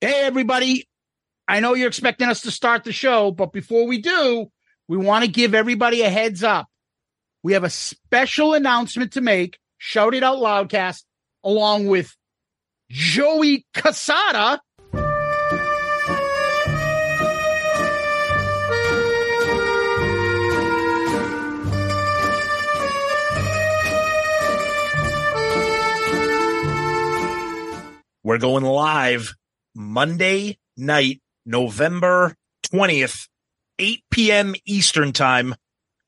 Hey, everybody. I know you're expecting us to start the show, but before we do, we want to give everybody a heads up. We have a special announcement to make. Shout it out loudcast along with Joey Casada. We're going live Monday night, November 20th, 8 p.m. Eastern time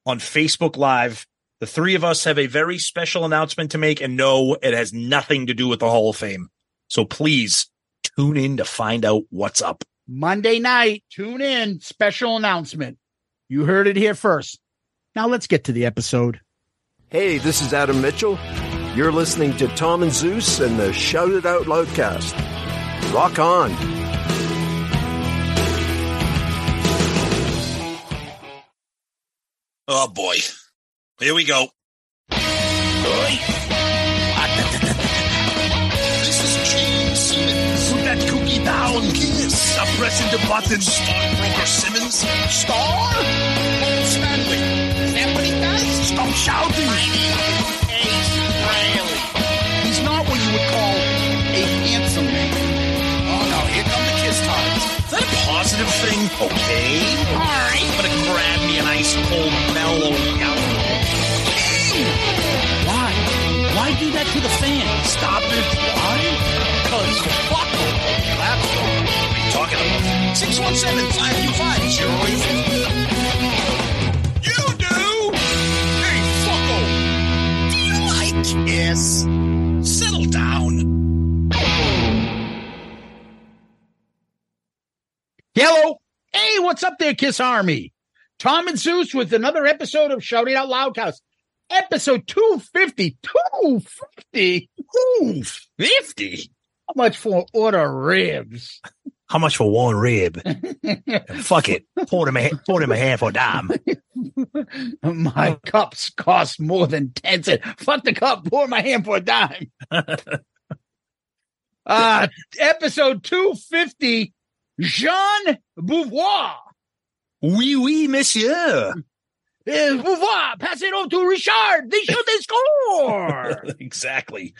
on Facebook Live. The three of us have a very special announcement to make, and no, it has nothing to do with the Hall of Fame. So please tune in to find out what's up. Monday night, tune in. Special announcement. You heard it here first. Now let's get to the episode. Hey, this is Adam Mitchell. You're listening to Tom and Zeus and the Shout It Out Loudcast. Rock on. Oh boy. Here we go. This is Gene Simmons. Put that cookie down. Kiss. Stop pressing the buttons. Stockbroker Simmons. Star? Stanley. Is that what he does? Stop shouting. Positive thing? Okay. All right. I'm gonna grab me an ice cold mellow yellow. Why? Why do that to the fan? Stop it. Why? Because fuck them. That's all. What are talking about? 617 525 You do? Hey, fucko. Do you like kiss? Settle down. Hello. Hey, what's up there, Kiss Army? Tom and Zeus with another episode of Shout It Out Loudcast. Episode 250. 250? 250? How much for order ribs? How much for one rib? Fuck it. Pour him a, pour him a half a dime. my cups cost more than 10 cents. Fuck the cup. Pour my hand for a dime. uh, episode 250. Jean Beauvoir. Oui, oui, monsieur. Uh, Beauvoir, pass it on to Richard. They shoot, they score. exactly.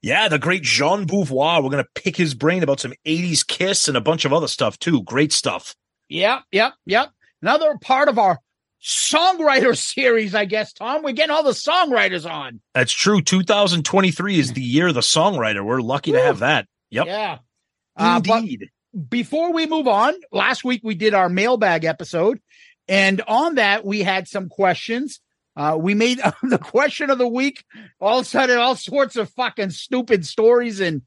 Yeah, the great Jean Beauvoir. We're going to pick his brain about some 80s Kiss and a bunch of other stuff too. Great stuff. Yep, yep, yep. Another part of our songwriter series, I guess, Tom. We're getting all the songwriters on. That's true. 2023 is the year of the songwriter. We're lucky to have that. Yep. Yeah. Uh, Indeed. Before we move on, last week we did our mailbag episode, and on that we had some questions. Uh, we made the question of the week. All of a sudden, all sorts of fucking stupid stories and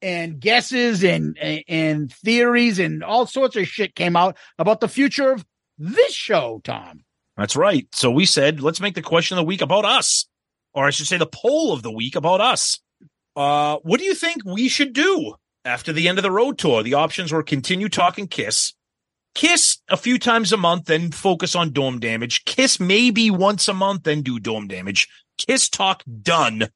and guesses and and, and theories and all sorts of shit came out about the future of this show. Tom, That's right. So we said, let's make the question of the week about us, or I should say the poll of the week about us. Uh, what do you think we should do after the end of the road tour? The options were continue talking Kiss, Kiss a few times a month, then focus on dome damage. Kiss maybe once a month, then do dome damage. Kiss talk done.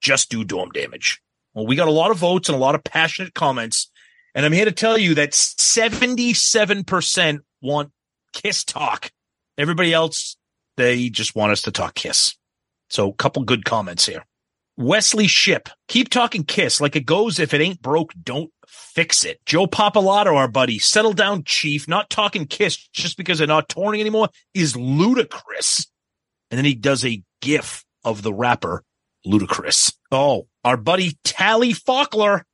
Just do dome damage. Well, we got a lot of votes and a lot of passionate comments. And I'm here to tell you that 77% want Kiss talk. Everybody else, they just want us to talk Kiss. So, a couple good comments here. Wesley Ship, keep talking Kiss like it goes. If it ain't broke, don't fix it. Joe Papalato, our buddy, settle down, Chief. Not talking Kiss just because they're not touring anymore is ludicrous. And then he does a gif of the rapper Ludacris. Oh, our buddy Tally Faulkner.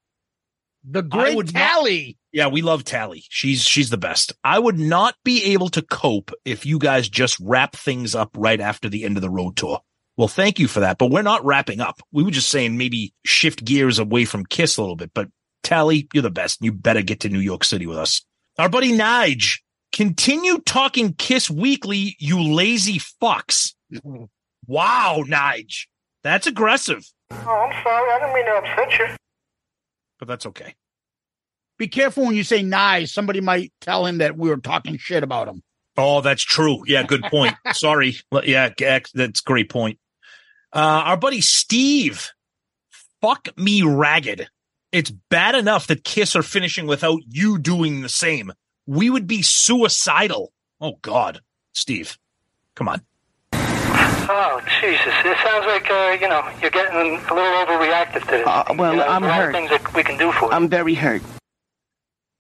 the great would not- tally. Yeah, we love Tally. She's she's the best. I would not be able to cope if you guys just wrap things up right after the end of the road tour. Well, thank you for that, but we're not wrapping up. We were just saying maybe shift gears away from Kiss a little bit. But Tally, you're the best. You better get to New York City with us. Our buddy Nige, continue talking Kiss weekly, you lazy fucks. Wow, Nige, that's aggressive, Oh, I'm sorry. I didn't mean to upset you. but that's okay. Be careful when you say Nige. Somebody might tell him that we were talking shit about him. Oh, that's true. Yeah, good point. Sorry. Yeah, that's a great point. Uh, our buddy Steve, fuck me ragged. It's bad enough that Kiss are finishing without you doing the same. We would be suicidal. Oh God, Steve, come on. Oh, Jesus. It sounds like, uh, you know, you're getting a little overreactive to this. Uh, well, You know, I'm there's a lot of hurt. things that we can do for you. I'm very hurt.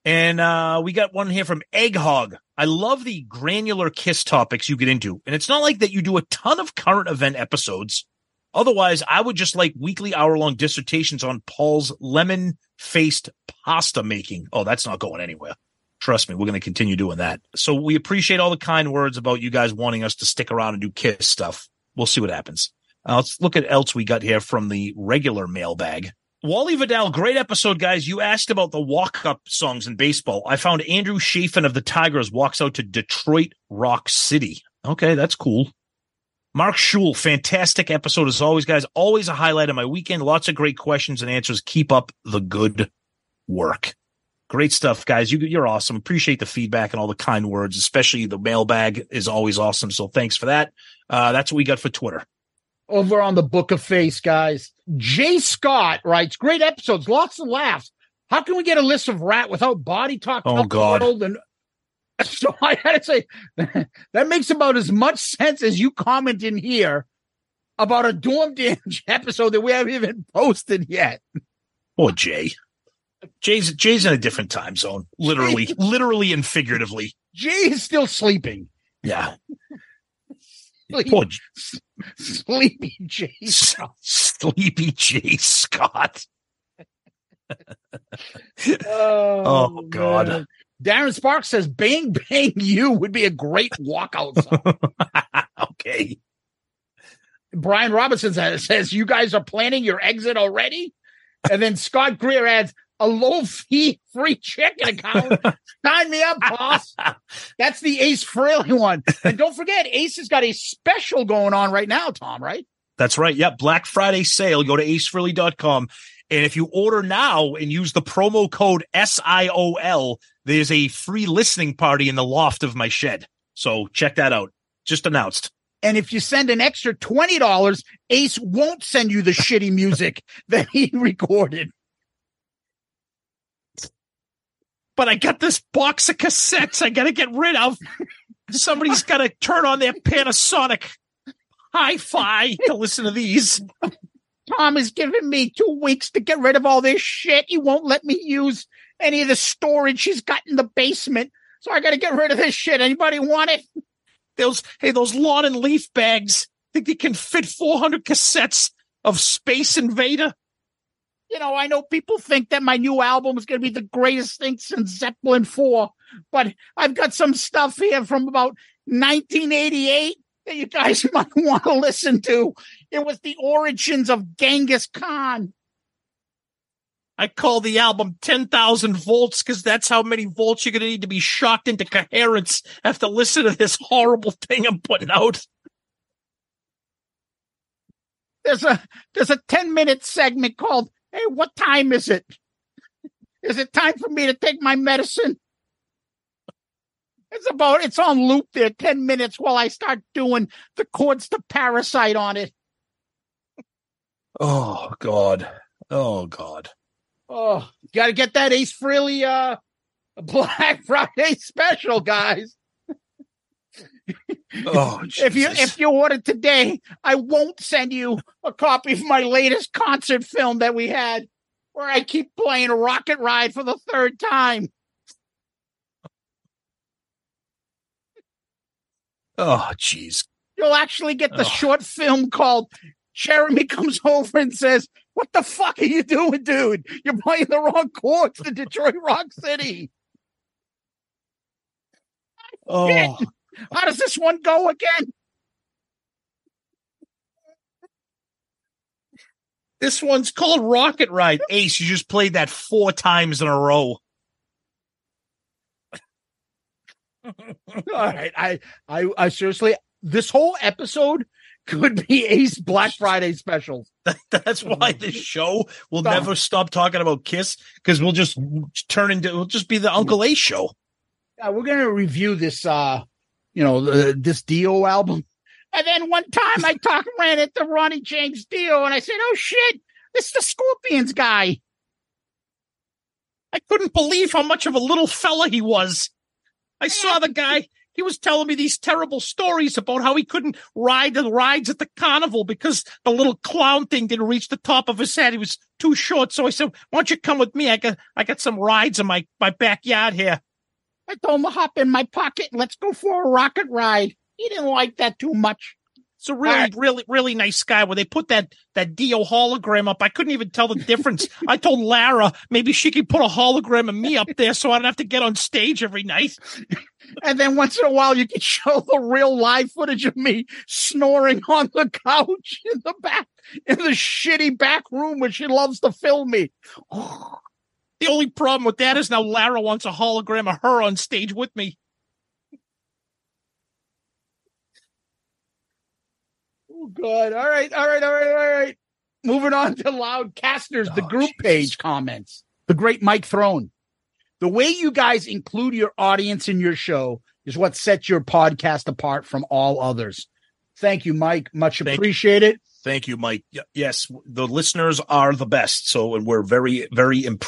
And uh, we got one here from Egghog. I love the granular kiss topics you get into. And it's not like that you do a ton of current event episodes. Otherwise, I would just like weekly hour long dissertations on Paul's lemon faced pasta making. Oh, that's not going anywhere. Trust me, we're going to continue doing that. So we appreciate all the kind words about you guys wanting us to stick around and do kiss stuff. We'll see what happens. Uh, let's look at else we got here from the regular mailbag. Wally Vidal, great episode, guys. You asked about the walk up songs in baseball. I found Andrew Chafin of the Tigers walks out to Detroit Rock City. Okay, that's cool. Mark Schul, fantastic episode as always, guys. Always a highlight of my weekend. Lots of great questions and answers. Keep up the good work. Great stuff, guys. You, you're awesome. Appreciate the feedback and all the kind words, especially the mailbag is always awesome. So thanks for that. Uh, that's what we got for Twitter. Over on the Book of Face, guys. Jay Scott writes, great episodes, lots of laughs. How can we get a list of rat without body talk? Oh, God. And so I had to say that makes about as much sense as you comment in here about a dorm damage episode that we haven't even posted yet. Poor Jay. Jay's Jay's in a different time zone, literally, literally and figuratively. Jay is still sleeping. Yeah. Sleep- Poor sleepy Jay. S- Sleepy Jay Scott. Oh, oh, God. man. Darren Sparks says Bang Bang You would be a great walkout song. okay. Brian Robinson says, You guys are planning your exit already? And then Scott Greer adds, A low fee free chicken account. Sign me up, boss. That's the Ace Frehley one. And don't forget, Ace has got a special going on right now, Tom, right? That's right. Yep. Black Friday sale. Go to acefrehley.com. And if you order now and use the promo code SIOL, there's a free listening party in the loft of my shed. So check that out. Just announced. And if you send an extra $20, Ace won't send you the shitty music that he recorded. But I got this box of cassettes I got to get rid of. Somebody's got to turn on their Panasonic hi fi to listen to these. Tom has given me two weeks to get rid of all this shit. He won't let me use any of the storage he's got in the basement. So I got to get rid of this shit. Anybody want it? Those, hey, those lawn and leaf bags think they can fit 400 cassettes of Space Invader? You know, I know people think that my new album is going to be the greatest thing since Zeppelin 4, but I've got some stuff here from about 1988 that you guys might want to listen to. It was the origins of Genghis Khan. I call the album 10,000 volts because that's how many volts you're going to need to be shocked into coherence after listen to this horrible thing I'm putting out. There's a there's a 10 minute segment called Hey, what time is it? Is it time for me to take my medicine? It's about it's on loop there 10 minutes while I start doing the chords to parasite on it. Oh, God. Oh, God. Oh, got to get that Ace Frehley uh Black Friday special, guys. Oh, If you Jesus. if you order today, I won't send you a copy of my latest concert film that we had, where I keep playing Rocket Ride for the third time. oh, jeez. You'll actually get the Oh. short film called Jeremy comes over and says, "What the fuck are you doing, dude? You're playing the wrong chords to Detroit Rock City." Oh, How does this one go again? this one's called Rocket Ride. Ace, you just played that four times in a row. All right, I, I, I seriously, this whole episode could be Ace Black Friday special. That's why this show will Stop. never stop talking about Kiss because we'll just turn into, it'll just be the Uncle Ace show. Uh, we're gonna review this, uh, you know, the, this Dio album. And then one time I talked ran into Ronnie James Dio, and I said, "Oh shit, this is the Scorpions guy." I couldn't believe how much of a little fella he was. I saw the guy. He was telling me these terrible stories about how he couldn't ride the rides at the carnival because the little clown thing didn't reach the top of his head. He was too short. So I said, "Why don't you come with me? I got I got some rides in my my backyard here." I told him to hop in my pocket. and Let's go for a rocket ride. He didn't like that too much. It's a really, Alright. really, really nice guy. Where they put that that Dio hologram up, I couldn't even tell the difference. I told Lara maybe she could put a hologram of me up there so I don't have to get on stage every night. And then once in a while, you can show the real live footage of me snoring on the couch in the back, in the shitty back room where she loves to film me. The only problem with that is now Lara wants a hologram of her on stage with me. Oh, God. All right. All right. All right. All right. Moving on to Loudcasters, the Oh, group Jesus. page comments. The great Mike Throne. The way you guys include your audience in your show is what sets your podcast apart from all others. Thank you, Mike. Much Thank you. appreciated. Thank you, Mike. Yes, the listeners are the best. So, and we're very, very imp-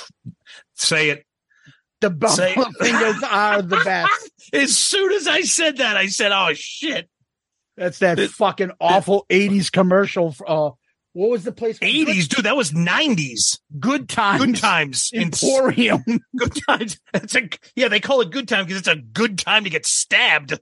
say it. The Say- are the best. As soon as I said that, I said, "Oh shit!" That's that fucking awful 80s commercial. Uh, what was the place? called? Eighties, dude. That was nineties. Good Times. Good times. in Emporium. good times. It's a yeah. They call it good time because it's a good time to get stabbed.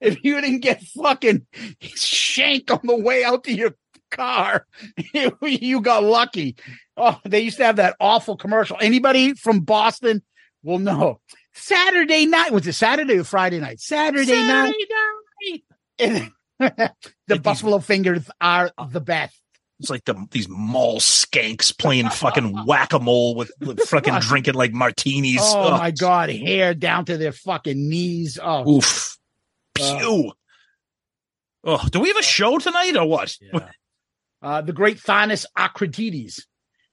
If you didn't get fucking shanked on the way out to your car, you got lucky. Oh, they used to have that awful commercial. Anybody from Boston will know. Saturday night was it Saturday or Friday night? Saturday, night. And the these- buffalo fingers are the best. It's like the, these mall skanks playing fucking whack a mole with, with fucking drinking like martinis. Oh Ugh. my god, hair down to their fucking knees. Oh, Oof. Pew. Oh, do we have a show tonight or what? uh, the great Thanos Acritides.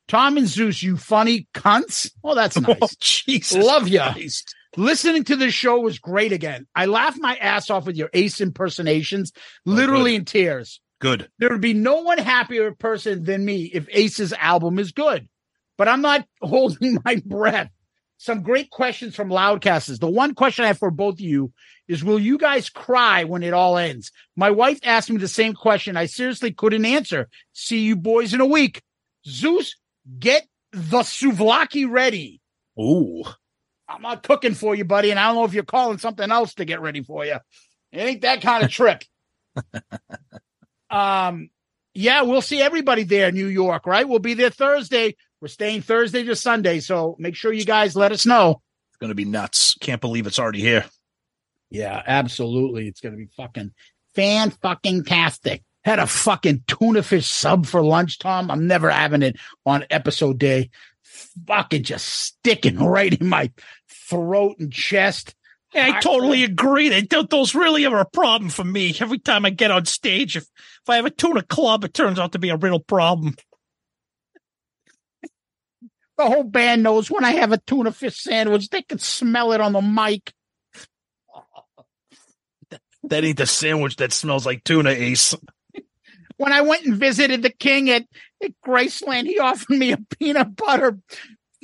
Tom and Zeus, you funny cunts. Oh, that's nice. Oh, Jesus. Love you. Listening to this show was great again. I laughed my ass off with your ace impersonations, Oh, literally in tears. Good. There would be no one happier person than me if Ace's album is good. But I'm not holding my breath. Some great questions from Loudcasters. The one question I have for both of you is Will you guys cry when it all ends? My wife asked me the same question. I seriously couldn't answer. See you boys in a week. Zeus, get the souvlaki ready. Ooh. I'm not cooking for you, buddy, and I don't know if you're calling something else to get ready for you. It ain't that kind of trip. um, yeah, we'll see everybody there in New York, right? We'll be there Thursday. We're staying Thursday to Sunday, so make sure you guys let us know. It's going to be nuts. Can't believe it's already here. Yeah, absolutely. It's gonna be fucking fan fucking tastic. Had a fucking tuna fish sub for lunch, Tom. I'm never having it on episode day. Fucking just sticking right in my throat and chest. Yeah, I totally agree. They don't, those really are a problem for me. Every time I get on stage, if, if I have a tuna club, it turns out to be a real problem. The whole band knows when I have a tuna fish sandwich, they can smell it on the mic. That ain't the sandwich that smells like tuna, Ace. When I went and visited the king at, at Graceland, he offered me a peanut butter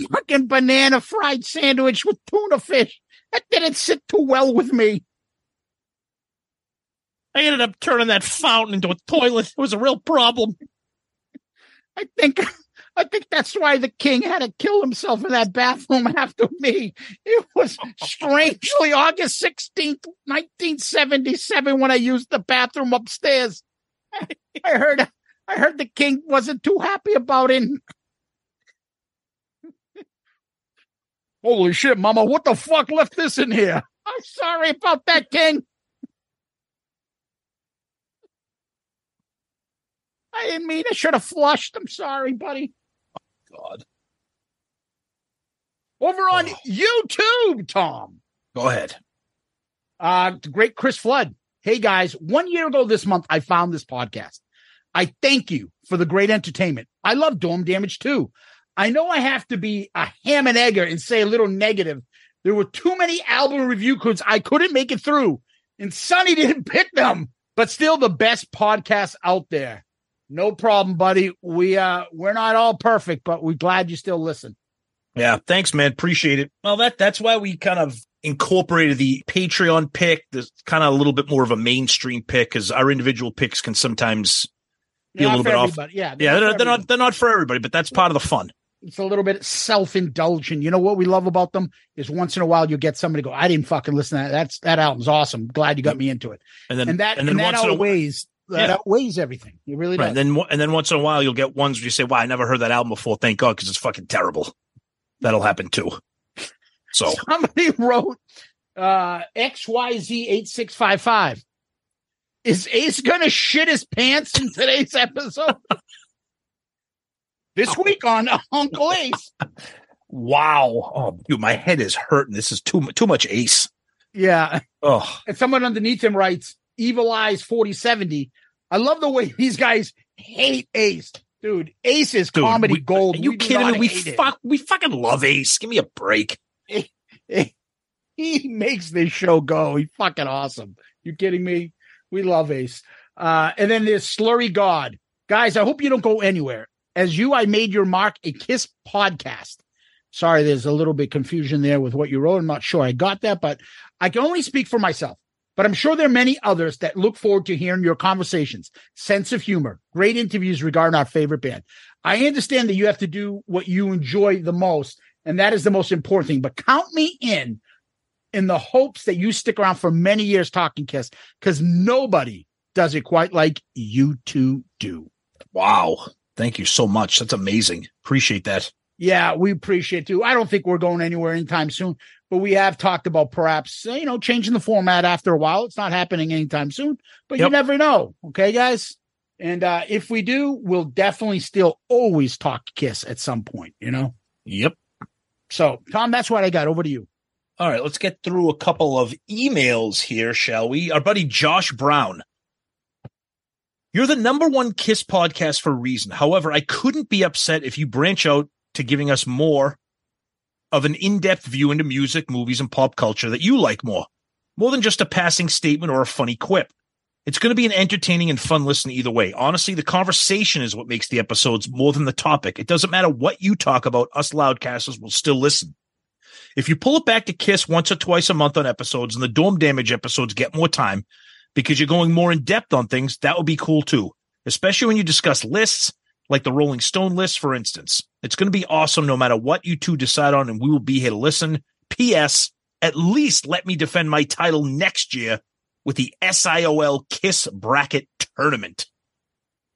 fucking banana fried sandwich with tuna fish. That didn't sit too well with me. I ended up turning that fountain into a toilet. It was a real problem. I think I think that's why the king had to kill himself in that bathroom after me. It was strangely August 16th, 1977 when I used the bathroom upstairs. I heard I heard the king wasn't too happy about it. Holy shit, mama, what the fuck left this in here? I'm sorry about that, king. I didn't mean I should have flushed. I'm sorry, buddy. God. Over on Oh. YouTube, Tom. Go ahead. Uh, the great Chris Flood. Hey guys, one year ago this month, I found this podcast. I thank you for the great entertainment. I love Dome Damage too. I know I have to be a ham and egger and say a little negative. There were too many album review codes I couldn't make it through, and Sonny didn't pick them. But still, the best podcast out there. No problem, buddy. We uh we're not all perfect, but we're glad you still listen. Yeah, thanks, man. Appreciate it. Well, that that's why we kind of incorporated the Patreon pick. There's kind of a little bit more of a mainstream pick because our individual picks can sometimes be a little bit off. everybody. Yeah, Yeah, for they're, they're not they're not for everybody, but that's part of the fun. It's a little bit self-indulgent. You know what we love about them is once in a while you get somebody go, I didn't fucking listen to that. That's that album's awesome. Glad you got me into it. And then And that and and, then that once in a outweighs that Yeah. outweighs everything. It really right, does. and then and then once in a while you'll get ones where you say, "Wow, I never heard that album before." Thank God, because it's fucking terrible. That'll happen too. So Somebody wrote uh XYZ8655. Is Ace gonna shit his pants in today's episode? this week on Uncle Ace. wow, oh dude, my head is hurting. This is too too much Ace. Yeah. Oh, And someone underneath him writes, Evil Eyes 4070. I love the way these guys hate Ace. Dude, Ace is dude, comedy we- gold. Are you We kidding me? We it. fuck we fucking love Ace. Give me a break. he makes this show go. He's fucking awesome. You kidding me? We love Ace. Uh, and then there's Slurry God. Guys, I hope you don't go anywhere. As you, I made your mark a Kiss podcast. Sorry, there's a little bit confusion there with what you wrote. I'm not sure I got that, but I can only speak for myself. But I'm sure there are many others that look forward to hearing your conversations, sense of humor, great interviews regarding our favorite band. I understand that you have to do what you enjoy the most, and that is the most important thing. But count me in in the hopes that you stick around for many years talking Kiss, because nobody does it quite like you two do. Wow, thank you so much. That's amazing. Appreciate that. Yeah, we appreciate too. I don't think we're going anywhere anytime soon, but we have talked about perhaps uh, you know changing the format after a while. It's not happening anytime soon, but you never know. Okay, guys. And uh, if we do, we'll definitely still always talk Kiss at some point. You know. Yep. So, Tom, that's what I got. Over to you. All right, let's get through a couple of emails here, shall we? Our buddy Josh Brown. You're the number one Kiss podcast for a reason. However, I couldn't be upset if you branch out to giving us more of an in-depth view into music, movies, and pop culture that you like more. More than just a passing statement or a funny quip. It's going to be an entertaining and fun listen either way. Honestly, the conversation is what makes the episodes more than the topic. It doesn't matter what you talk about, us loudcasters will still listen. If you pull it back to Kiss once or twice a month on episodes and the Dorm Damage episodes get more time because you're going more in depth on things, that would be cool too. Especially when you discuss lists like the Rolling Stone list, for instance. It's going to be awesome no matter what you two decide on, and we will be here to listen. P.S. At least let me defend my title next year with the SIOL Kiss Bracket Tournament.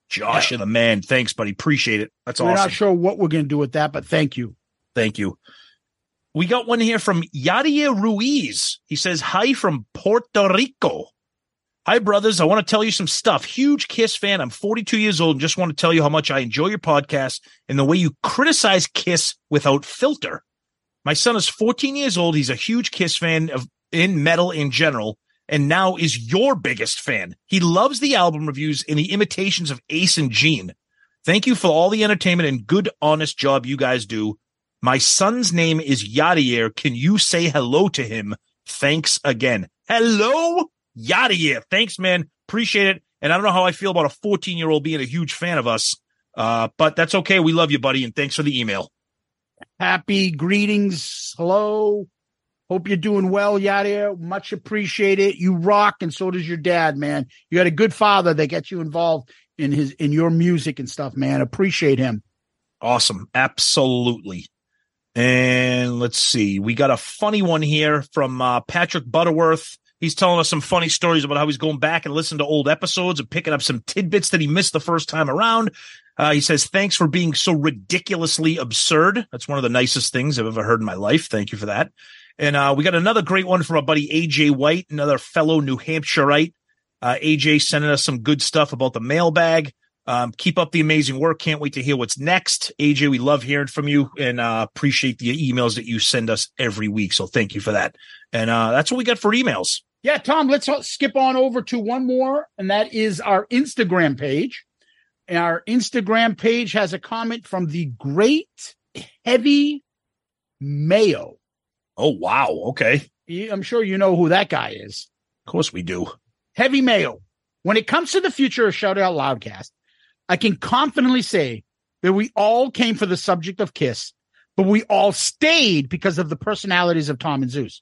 Josh, you're the man. Thanks, buddy. Appreciate it. That's We're awesome. not sure what we're going to do with that, but thank you. Thank you. We got one here from Yadier Ruiz. He says, Hi from Puerto Rico. Hi, brothers. I want to tell you some stuff. Huge Kiss fan. I'm 42 years old and just want to tell you how much I enjoy your podcast and the way you criticize Kiss without filter. My son is 14 years old. He's a huge Kiss fan of in metal in general and now is your biggest fan. He loves the album reviews and the imitations of Ace and Gene. Thank you for all the entertainment and good, honest job you guys do. My son's name is Yadier. Can you say hello to him? Thanks again. Hello, Yadier. Thanks, man. Appreciate it. And I don't know how I feel about a 14 year old being a huge fan of us, uh, but that's okay. We love you, buddy. And thanks for the email. Happy greetings. Hello. Hope you're doing well, Yadier. Much appreciate it. You rock, and so does your dad, man. You had a good father that gets you involved in his in your music and stuff, man. Appreciate him. Awesome. Absolutely. And let's see. We got a funny one here from uh, Patrick Butterworth. He's telling us some funny stories about how he's going back and listening to old episodes and picking up some tidbits that he missed the first time around. Uh, he says, Thanks for being so ridiculously absurd. That's one of the nicest things I've ever heard in my life. Thank you for that. And uh, we got another great one from our buddy AJ White, another fellow New Hampshireite. Uh, AJ sending us some good stuff about the mailbag. Um, keep up the amazing work. Can't wait to hear what's next. AJ, we love hearing from you and uh, appreciate the emails that you send us every week. So thank you for that. And uh, that's what we got for emails. Yeah, Tom, let's skip on over to one more, and that is our Instagram page. And our Instagram page has a comment from the great Heavy Mayo. Oh, wow. Okay. I'm sure you know who that guy is. Of course we do. Heavy Mayo. When it comes to the future of Shout Out Loudcast, I can confidently say that we all came for the subject of Kiss, but we all stayed because of the personalities of Tom and Zeus.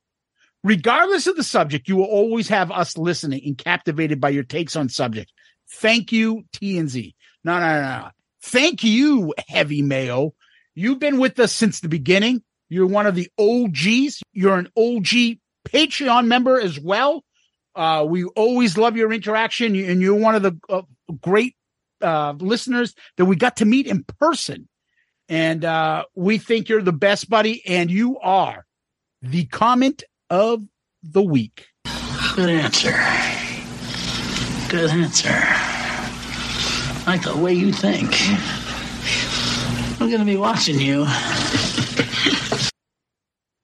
Regardless of the subject, you will always have us listening and captivated by your takes on subject. Thank you, T and Z. No, no, no, no. Thank you, Heavy Mayo. You've been with us since the beginning. You're one of the OGs. You're an OG Patreon member as well. Uh, we always love your interaction, and you're one of the uh, great uh, listeners that we got to meet in person. And uh, we think you're the best, buddy, and you are the comment of the week. Good answer. Good answer. I like the way you think. I'm gonna be watching you.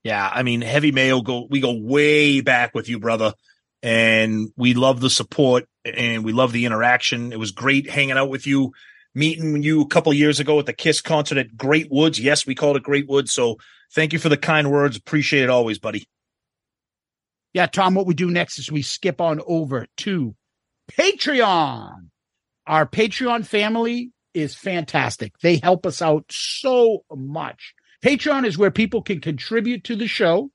Yeah, I mean, Heavy mail go we go way back with you, brother. And we love the support and we love the interaction. It was great hanging out with you, meeting you a couple years ago at the Kiss concert at Great Woods. Yes, we called it Great Woods. So thank you for the kind words. Appreciate it always, buddy. Yeah, Tom, what we do next is we skip on over to Patreon. Our Patreon family is fantastic. They help us out so much. Patreon is where people can contribute to the show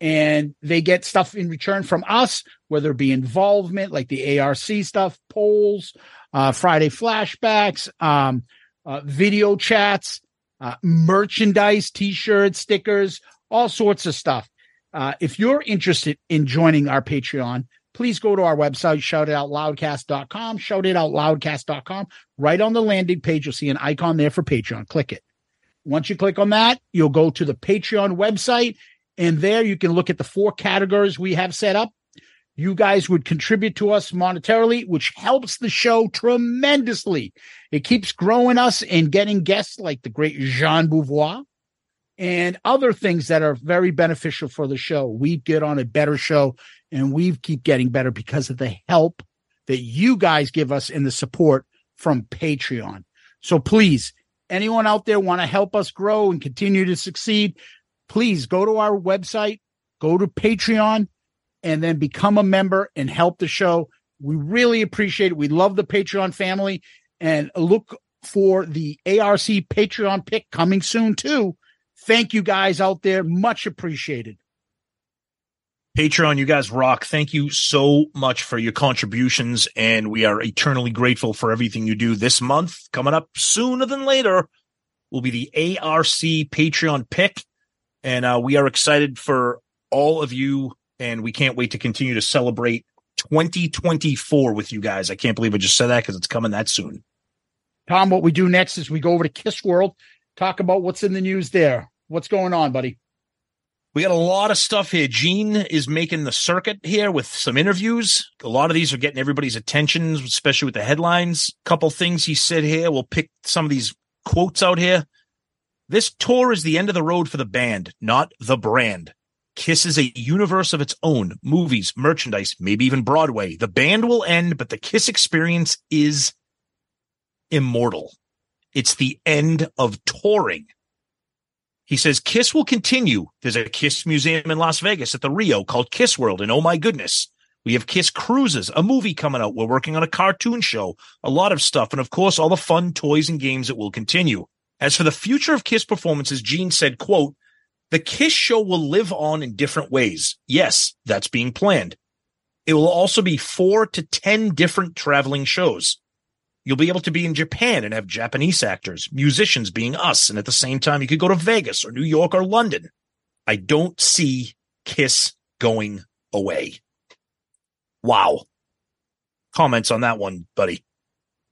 and they get stuff in return from us, whether it be involvement like the ARC stuff, polls, uh, Friday flashbacks, um, uh, video chats, uh, merchandise, t-shirts, stickers, all sorts of stuff. Uh, if you're interested in joining our Patreon, please go to our website, shoutitoutloudcast.com, shoutitoutloudcast.com. Right on the landing page, you'll see an icon there for Patreon. Click it. Once you click on that, you'll go to the Patreon website, and there you can look at the four categories we have set up. You guys would contribute to us monetarily, which helps the show tremendously. It keeps growing us and getting guests like the great Jean Beauvoir and other things that are very beneficial for the show. We get on a better show and we keep getting better because of the help that you guys give us and the support from Patreon. So please, anyone out there want to help us grow and continue to succeed, please go to our website, go to Patreon, and then become a member and help the show. We really appreciate it. We love the Patreon family and look for the ARC Patreon pick coming soon too. Thank you guys out there. Much appreciated. Patreon, you guys rock. Thank you so much for your contributions, and we are eternally grateful for everything you do. This month, coming up sooner than later, will be the ARC Patreon pick, and uh, we are excited for all of you, and we can't wait to continue to celebrate 2024 with you guys. I can't believe I just said that because it's coming that soon. Tom, what we do next is we go over to Kiss World, talk about what's in the news there. What's going on, buddy? We got a lot of stuff here. Gene is making the circuit here with some interviews. A lot of these are getting everybody's attention, especially with the headlines. Couple things he said here. We'll pick some of these quotes out here. This tour is the end of the road for the band, not the brand. Kiss is a universe of its own movies, merchandise, maybe even Broadway. The band will end, but the Kiss experience is immortal. It's the end of touring. He says Kiss will continue. There's a Kiss museum in Las Vegas at the Rio called Kiss World. And oh my goodness, we have Kiss Cruises, a movie coming out. We're working on a cartoon show, a lot of stuff. And of course, all the fun toys and games that will continue. As for the future of Kiss performances, Gene said, quote, the Kiss show will live on in different ways. Yes, that's being planned. It will also be four to 10 different traveling shows. You'll be able to be in Japan and have Japanese actors, musicians being us. And at the same time, you could go to Vegas or New York or London. I don't see Kiss going away. Wow. Comments on that one, buddy.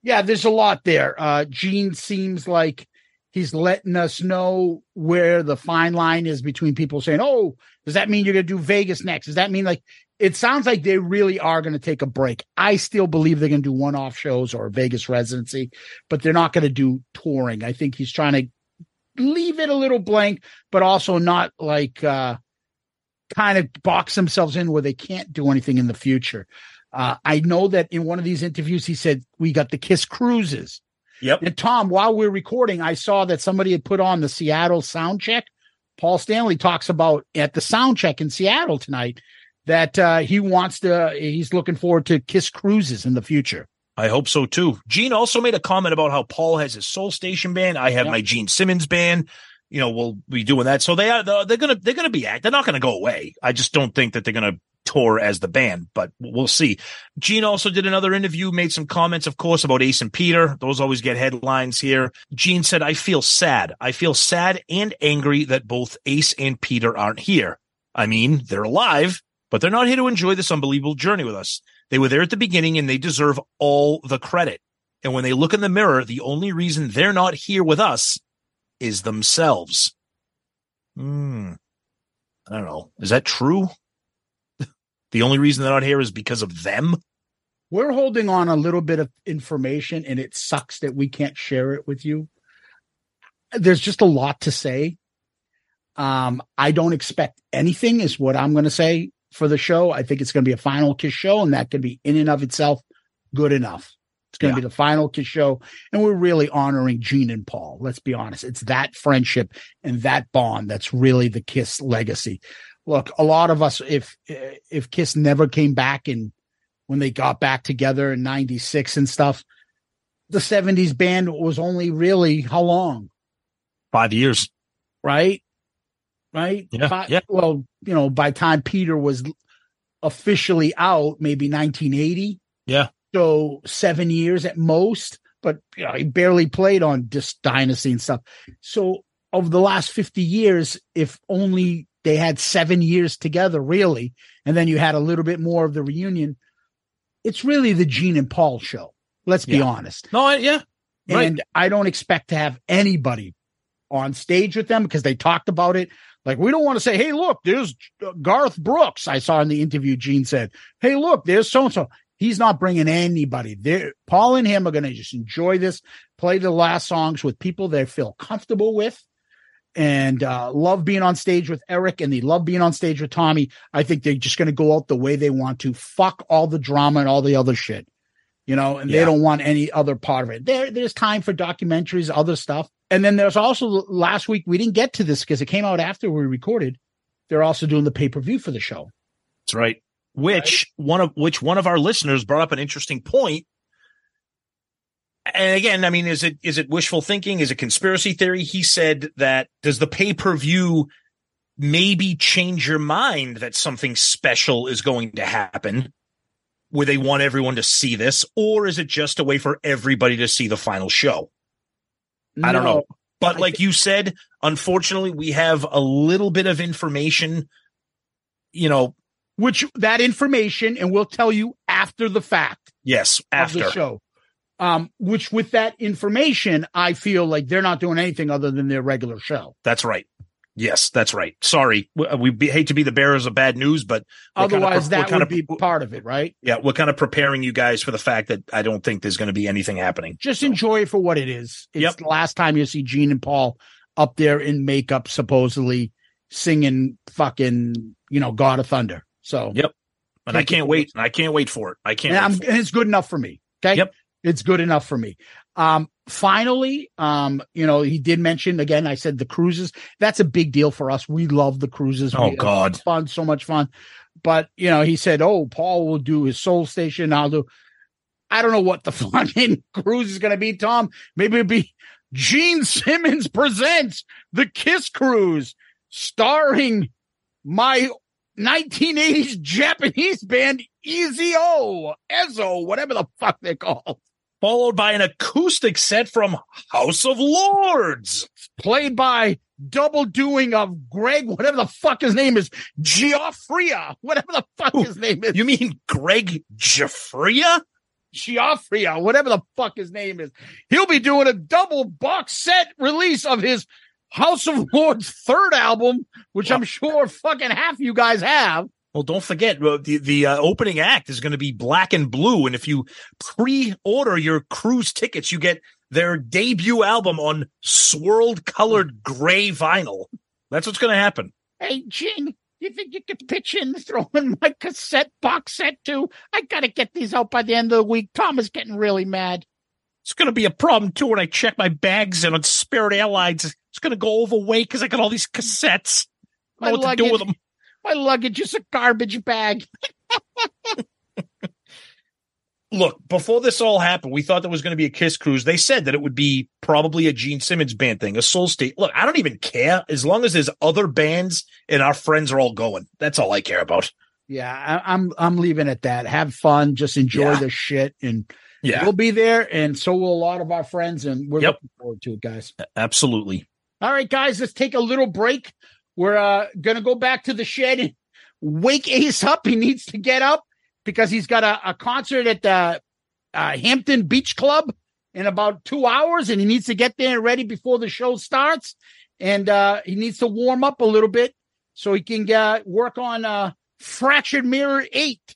Yeah, there's a lot there. Uh, Gene seems like he's letting us know where the fine line is between people saying, Oh, does that mean you're going to do Vegas next? Does that mean like it sounds like they really are going to take a break? I still believe they're going to do one off shows or a Vegas residency, but they're not going to do touring. I think he's trying to leave it a little blank, but also not like, uh, kind of box themselves in where they can't do anything in the future. Uh, I know that in one of these interviews, he said, we got the Kiss Cruises. Yep. And Tom, while we're recording, I saw that somebody had put on the Seattle sound check. Paul Stanley talks about at the sound check in Seattle tonight that uh, he wants to, he's looking forward to Kiss Cruises in the future. I hope so too. Gene also made a comment about how Paul has his Soul Station band. I have Yep. my Gene Simmons band. you know, we'll be doing that. So they are, they're, gonna, they're gonna be act. They're not gonna go away. I just don't think that they're gonna tour as the band, but we'll see. Gene also did another interview, made some comments, of course, about Ace and Peter. Those always get headlines here. Gene said, I feel sad. I feel sad and angry that both Ace and Peter aren't here. I mean, they're alive, but they're not here to enjoy this unbelievable journey with us. They were there at the beginning and they deserve all the credit. And when they look in the mirror, the only reason they're not here with us is themselves. Hmm. I don't know. Is that true? the only reason they're not here is because of them? We're holding on a little bit of information and it sucks that we can't share it with you. There's just a lot to say. Um, I don't expect anything is what I'm going to say for the show. I think it's going to be a final kiss show and that could be in and of itself good enough. It's going to be the final kiss show. And we're really honoring Gene and Paul. Let's be honest. It's that friendship and that bond that's really the Kiss legacy. Look, a lot of us, if, if Kiss never came back and when they got back together in 96 and stuff, the 70s band was only really how long? Five years. right? Right? Yeah, Fi- yeah. Well, you know, by time Peter was officially out, maybe 1980. Yeah. So seven years at most, but you know, he barely played on this dynasty and stuff. So over the last 50 years, if only they had seven years together, really, and then you had a little bit more of the reunion, it's really the Gene and Paul show. Let's be Yeah. honest. No, I, yeah. Right. And I don't expect to have anybody on stage with them because they talked about it. Like, we don't want to say, hey, look, there's Garth Brooks. I saw in the interview, Gene said, hey, look, there's so and so. He's not bringing anybody. There, Paul and him are going to just enjoy this, play the last songs with people they feel comfortable with, and uh, love being on stage with Eric, and they love being on stage with Tommy. I think they're just going to go out the way they want to. Fuck all the drama and all the other shit you know, and Yeah. they don't want any other part of it. There, there's time for documentaries, other stuff. And then there's also last week, we didn't get to this because it came out after we recorded. They're also doing the pay per view for the show. That's right. Which one of which one of our listeners brought up an interesting point. And again, I mean, is it is it wishful thinking? Is it conspiracy theory? He said that does the pay per view maybe change your mind that something special is going to happen, where they want everyone to see this, or is it just a way for everybody to see the final show? I don't know. But like you said, unfortunately, we have a little bit of information. You know, Which that information, and we'll tell you after the fact yes, after the show. Um, which with that information, I feel like they're not doing anything other than their regular show. That's right. Yes, that's right. Sorry, we, we be, hate to be the bearers of bad news, but Otherwise, pre- we're that would be part of it, right? yeah, we're kind of preparing you guys for the fact that I don't think there's going to be anything happening. Just enjoy it for what it is. It's Yep. the last time you see Gene and Paul up there in makeup, supposedly singing fucking, you know, God of Thunder. So, Yep. And I can't wait. I can't wait for it. I can't. and, wait I'm, for and it's good enough for me. Okay. Yep. It's good enough for me. Um, finally, um, you know, he did mention again, I said the cruises. That's a big deal for us. We love the cruises. Oh, We- God. Fun, so much fun. But, you know, he said, Oh, Paul will do his soul station. I'll do, I don't know what the fucking cruise is going to be, Tom. Maybe it'll be Gene Simmons presents the Kiss Cruise starring my 1980s Japanese band Ezo, Ezo, whatever the fuck they're called, Followed by an acoustic set from House of Lords. played by double doing of Greg, whatever the fuck his name is, Giuffria, whatever the fuck Ooh, his name is, You mean Greg Jeffria? Giuffria, whatever the fuck his name is. He'll be doing a double box set release of his House of Lords third album, which I'm sure fucking half you guys have. Well, don't forget the the uh, opening act is going to be Black and Blue, and if you pre-order your cruise tickets, you get their debut album on swirled colored gray vinyl. That's what's going to happen. Hey, Gene, you think you could pitch in throwing my cassette box set too? I gotta get these out by the end of the week. Tom is getting really mad. It's going to be a problem too when I check my bags in on Spirit Airlines. It's going to go overweight because I got all these cassettes. I My don't know what to do with them. My luggage is a garbage bag. look, before this all happened, we thought there was going to be a Kiss cruise. They said that it would be probably a Gene Simmons band thing, a Soul State. Look, I don't even care as long as there's other bands and our friends are all going. That's all I care about. Yeah, I, I'm I'm leaving at that. Have fun, just enjoy Yeah. the shit, and Yeah, we'll be there, and so will a lot of our friends, and we're Yep. looking forward to it, guys. absolutely. All right, guys, let's take a little break. We're uh, gonna go back to the shed and wake Ace up. He needs to get up because he's got a, a concert at the uh, Hampton Beach Club in about two hours, and he needs to get there ready before the show starts. And uh, he needs to warm up a little bit so he can uh, work on uh, Fractured Mirror Eight.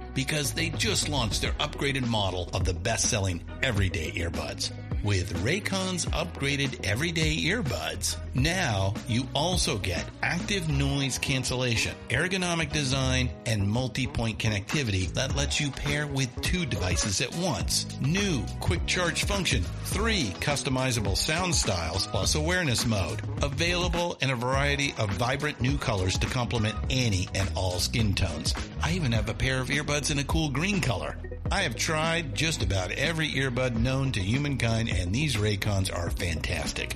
because they just launched their upgraded model of the best selling everyday earbuds. With Raycon's upgraded everyday earbuds, now you also get active noise cancellation, ergonomic design, and multi-point connectivity that lets you pair with two devices at once. New quick charge function, three customizable sound styles, plus awareness mode. Available in a variety of vibrant new colors to complement any and all skin tones. I even have a pair of earbuds in a cool green color. I have tried just about every earbud known to humankind, and these Raycons are fantastic.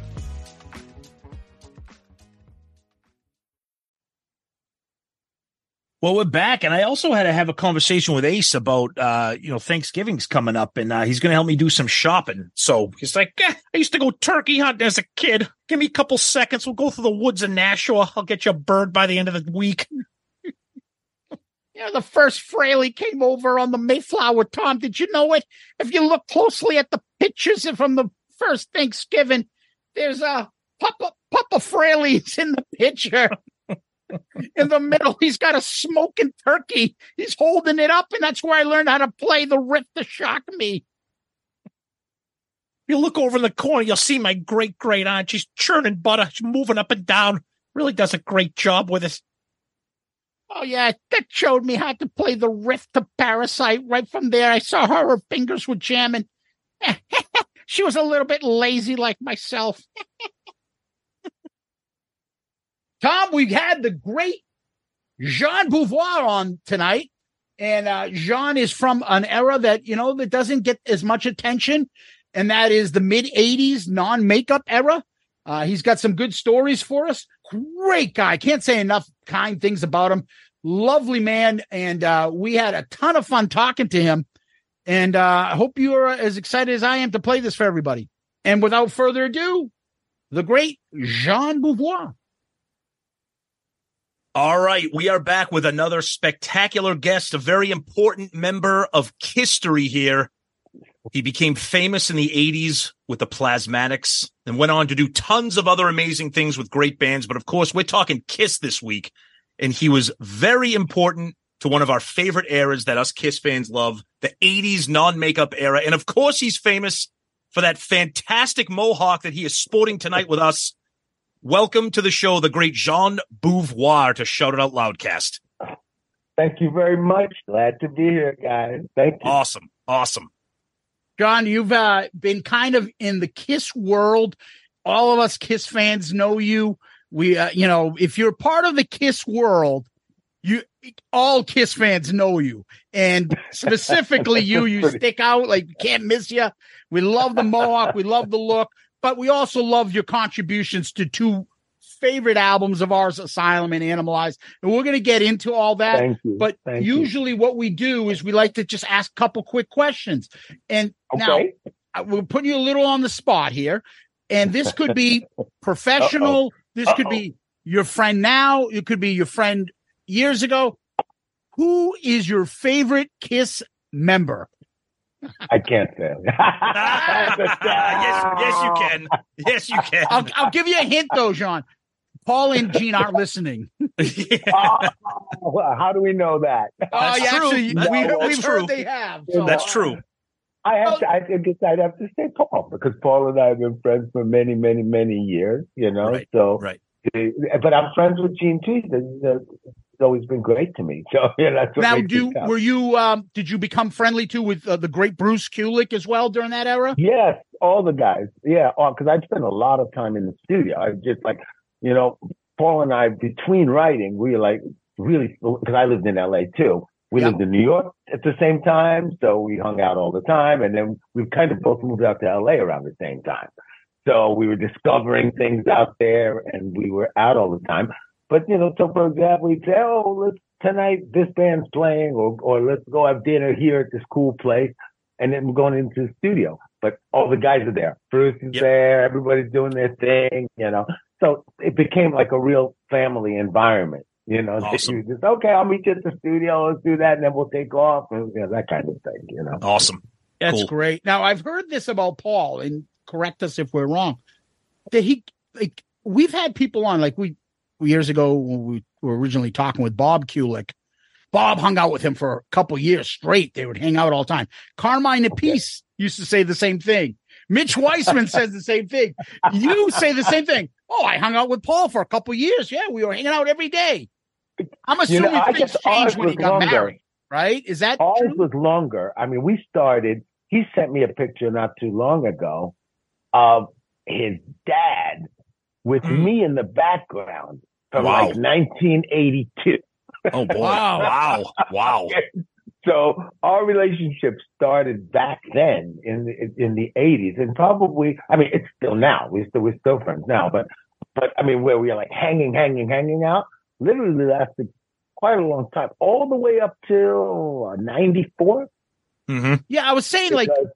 Well, we're back, and I also had to have a conversation with Ace about, uh, you know, Thanksgiving's coming up, and uh, he's going to help me do some shopping. So he's like, eh, I used to go turkey hunting as a kid. Give me a couple seconds. We'll go through the woods of Nashua. I'll get you a bird by the end of the week. You know, the first Frehley came over on the Mayflower, Tom. Did you know it? If you look closely at the pictures from the first Thanksgiving, there's a Papa Papa Frehley's in the picture. in the middle, he's got a smoking turkey. He's holding it up, and that's where I learned how to play the riff to shock me. You look over in the corner, you'll see my great great aunt. She's churning butter, she's moving up and down. Really does a great job with it. Oh yeah, that showed me how to play the riff to Parasite. Right from there, I saw her; her fingers were jamming. she was a little bit lazy, like myself. Tom, we had the great Jean Beauvoir on tonight, and uh, Jean is from an era that you know that doesn't get as much attention, and that is the mid '80s non-makeup era. Uh, he's got some good stories for us. Great guy. Can't say enough kind things about him. Lovely man. And uh, we had a ton of fun talking to him. And uh, I hope you're as excited as I am to play this for everybody. And without further ado, the great Jean Beauvoir. All right, we are back with another spectacular guest, a very important member of history here. He became famous in the 80s with the Plasmatics and went on to do tons of other amazing things with great bands. But of course, we're talking Kiss this week. And he was very important to one of our favorite eras that us Kiss fans love, the 80s non makeup era. And of course, he's famous for that fantastic mohawk that he is sporting tonight with us. Welcome to the show, the great Jean Beauvoir to Shout It Out Loudcast. Thank you very much. Glad to be here, guys. Thank you. Awesome. Awesome. John, you've uh, been kind of in the Kiss world. All of us Kiss fans know you. We, uh, you know, if you're part of the Kiss world, you all Kiss fans know you, and specifically you. You stick out like we can't miss you. We love the mohawk. We love the look, but we also love your contributions to two favorite albums of ours, Asylum and Animalized, and we're going to get into all that. You. But Thank you. usually, what we do is we like to just ask a couple quick questions. And now Okay. I- we're putting you a little on the spot here, and this could be professional. This could be your friend now. It could be your friend years ago. Who is your favorite Kiss member? I can't fail. yes, yes, you can. Yes, you can. I'll, I'll give you a hint though, John. Paul and Gene aren't listening. Oh, how do we know that? Oh, That's yeah, true. actually, That- we, that's we've true. heard they have. so- That's true. I have to, oh. I guess I'd have to say Paul because Paul and I have been friends for many, many, many years. You know, Right, so right. But I'm friends with Gene too. Uh, always been great to me. So yeah, that's what Now, do were you um did you become friendly too with uh, the great Bruce Kulick as well during that era? Yes, all the guys. Yeah, because I spent a lot of time in the studio. I just like, you know, Paul and I between writing, we were like really because I lived in L.A. too. We Yeah. lived in New York at the same time, so we hung out all the time, and then we kind of both moved out to L.A. around the same time. So we were discovering things out there, and we were out all the time. But you know, so for example, we'd say, "Oh, let's tonight this band's playing," or or let's go have dinner here at this cool place, and then we're going into the studio. But all the guys are there. Bruce is Yep. there. Everybody's doing their thing. You know, so it became like a real family environment. You know, Awesome. you just okay. I'll meet you at the studio. Let's do that, and then we'll take off, and you know, that kind of thing. You know. Awesome. That's Cool. great. Now I've heard this about Paul, and correct us if we're wrong. That he like we've had people on like we years ago when we were originally talking with Bob Kulick. Bob hung out with him for a couple years straight. They would hang out all the time. Carmine Appice used to say the same thing. Mitch Weissman says the same thing. You say the same thing. Oh, I hung out with Paul for a couple years. Yeah, we were hanging out every day. I'm You assuming know, I guess changed when he got longer. married, right? Is that Ours true? was longer. I mean, we started. He sent me a picture not too long ago of his dad with Hmm. me in the background from Wow. like 1982. Oh boy. Wow. Wow. Wow. So our relationship started back then in the, in the 80s, and probably, I mean, it's still now. We're still we're still friends now, but but I mean, where we are like hanging, hanging, hanging out, literally lasted quite a long time, all the way up till uh, 94. hmm Yeah, I was saying like because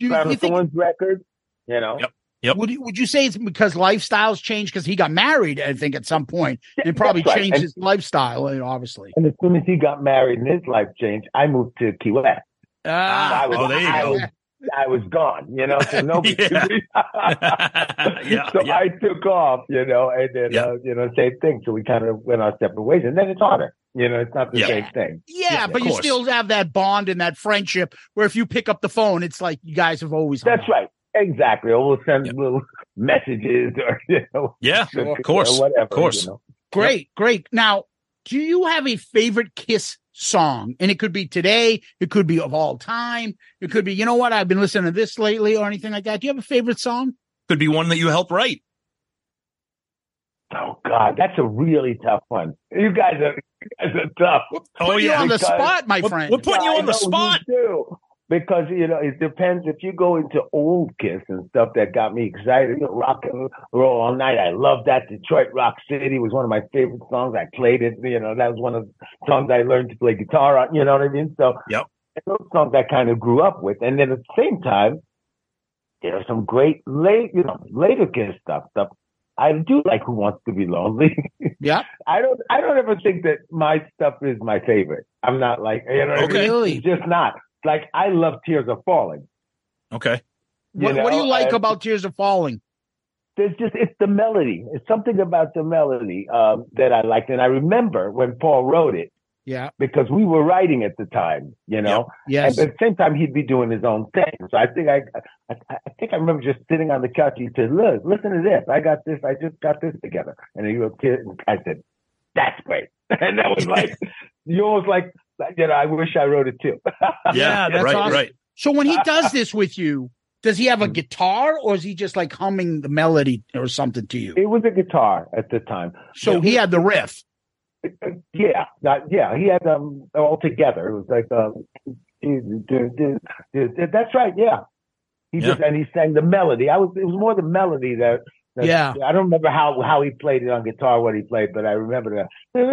do you, Crown you think Thorns record, you know. Yep. Yep. Would you, would you say it's because lifestyles changed because he got married? I think at some point and probably right. changed And- his lifestyle. Obviously, And as soon as he got married and his life changed, I moved to Key West. ah, I was, oh, there you I go. was, I was gone, you know, so nobody. Yeah. yeah. so yeah. I took off, you know, and then, Yeah. uh, you know, same thing. So we kind of went our separate ways. And then it's harder. You know, it's not the Yeah. same thing. yeah, Yeah, but you course. still have that bond and that friendship where if you pick up the phone, it's like you guys have always. That's out. right. Exactly. Or we'll send Yep. little messages or, you know, Yeah. or Of course. whatever. Of course. You know. Great, great. Now, do you have a favorite Kiss song? And it could be today, it could be of all time, it could be, you know what, I've been listening to this lately or anything like that. Do you have a favorite song? Could be one that you helped write. Oh, God. That's a really tough one. You guys are, you guys are tough. Oh Put you yeah. on the spot, my We're- friend. we're putting you on the I know, spot. You do. Because, you know, it depends. If you go into old Kiss and stuff that got me excited, you know, rock and roll all night. I love that. Detroit Rock City was one of my favorite songs. I played it. You know, that was one of the songs I learned to play guitar on. You know what I mean? So, Yep. those songs I kind of grew up with. And then at the same time, there are some great late, you know, later Kiss stuff. Stuff I do like Who Wants to Be Lonely. yeah, I don't I don't ever think that my stuff is my favorite. I'm not like you know I mean? Really? Just not. Like I love Tears Are Falling. Okay. You what, what do you like and about Tears Are Falling? There's just it's the melody. It's something about the melody um, that I liked, and I remember when Paul wrote it Yeah, because we were writing at the time. You know, yes. and at the same time he'd be doing his own thing. So I think I, I I think I remember just sitting on the couch. He said, "Look, listen to this. I got this. I just got this together." And he was, I said, "That's great." And that was like, you almost like, you know, I wish I wrote it too. Yeah, that's right. awesome. Right. So when he does this with you, does he have a guitar or is he just like humming the melody or something to you? it was a guitar at the time. So he had the riff. Yeah, that, yeah, he had them all together. It was like, um, that's right. Yeah, he Yeah. just and he sang the melody. I was it was more the melody that That's- Yeah. I don't remember how how he played it on guitar, what he played, but I remember the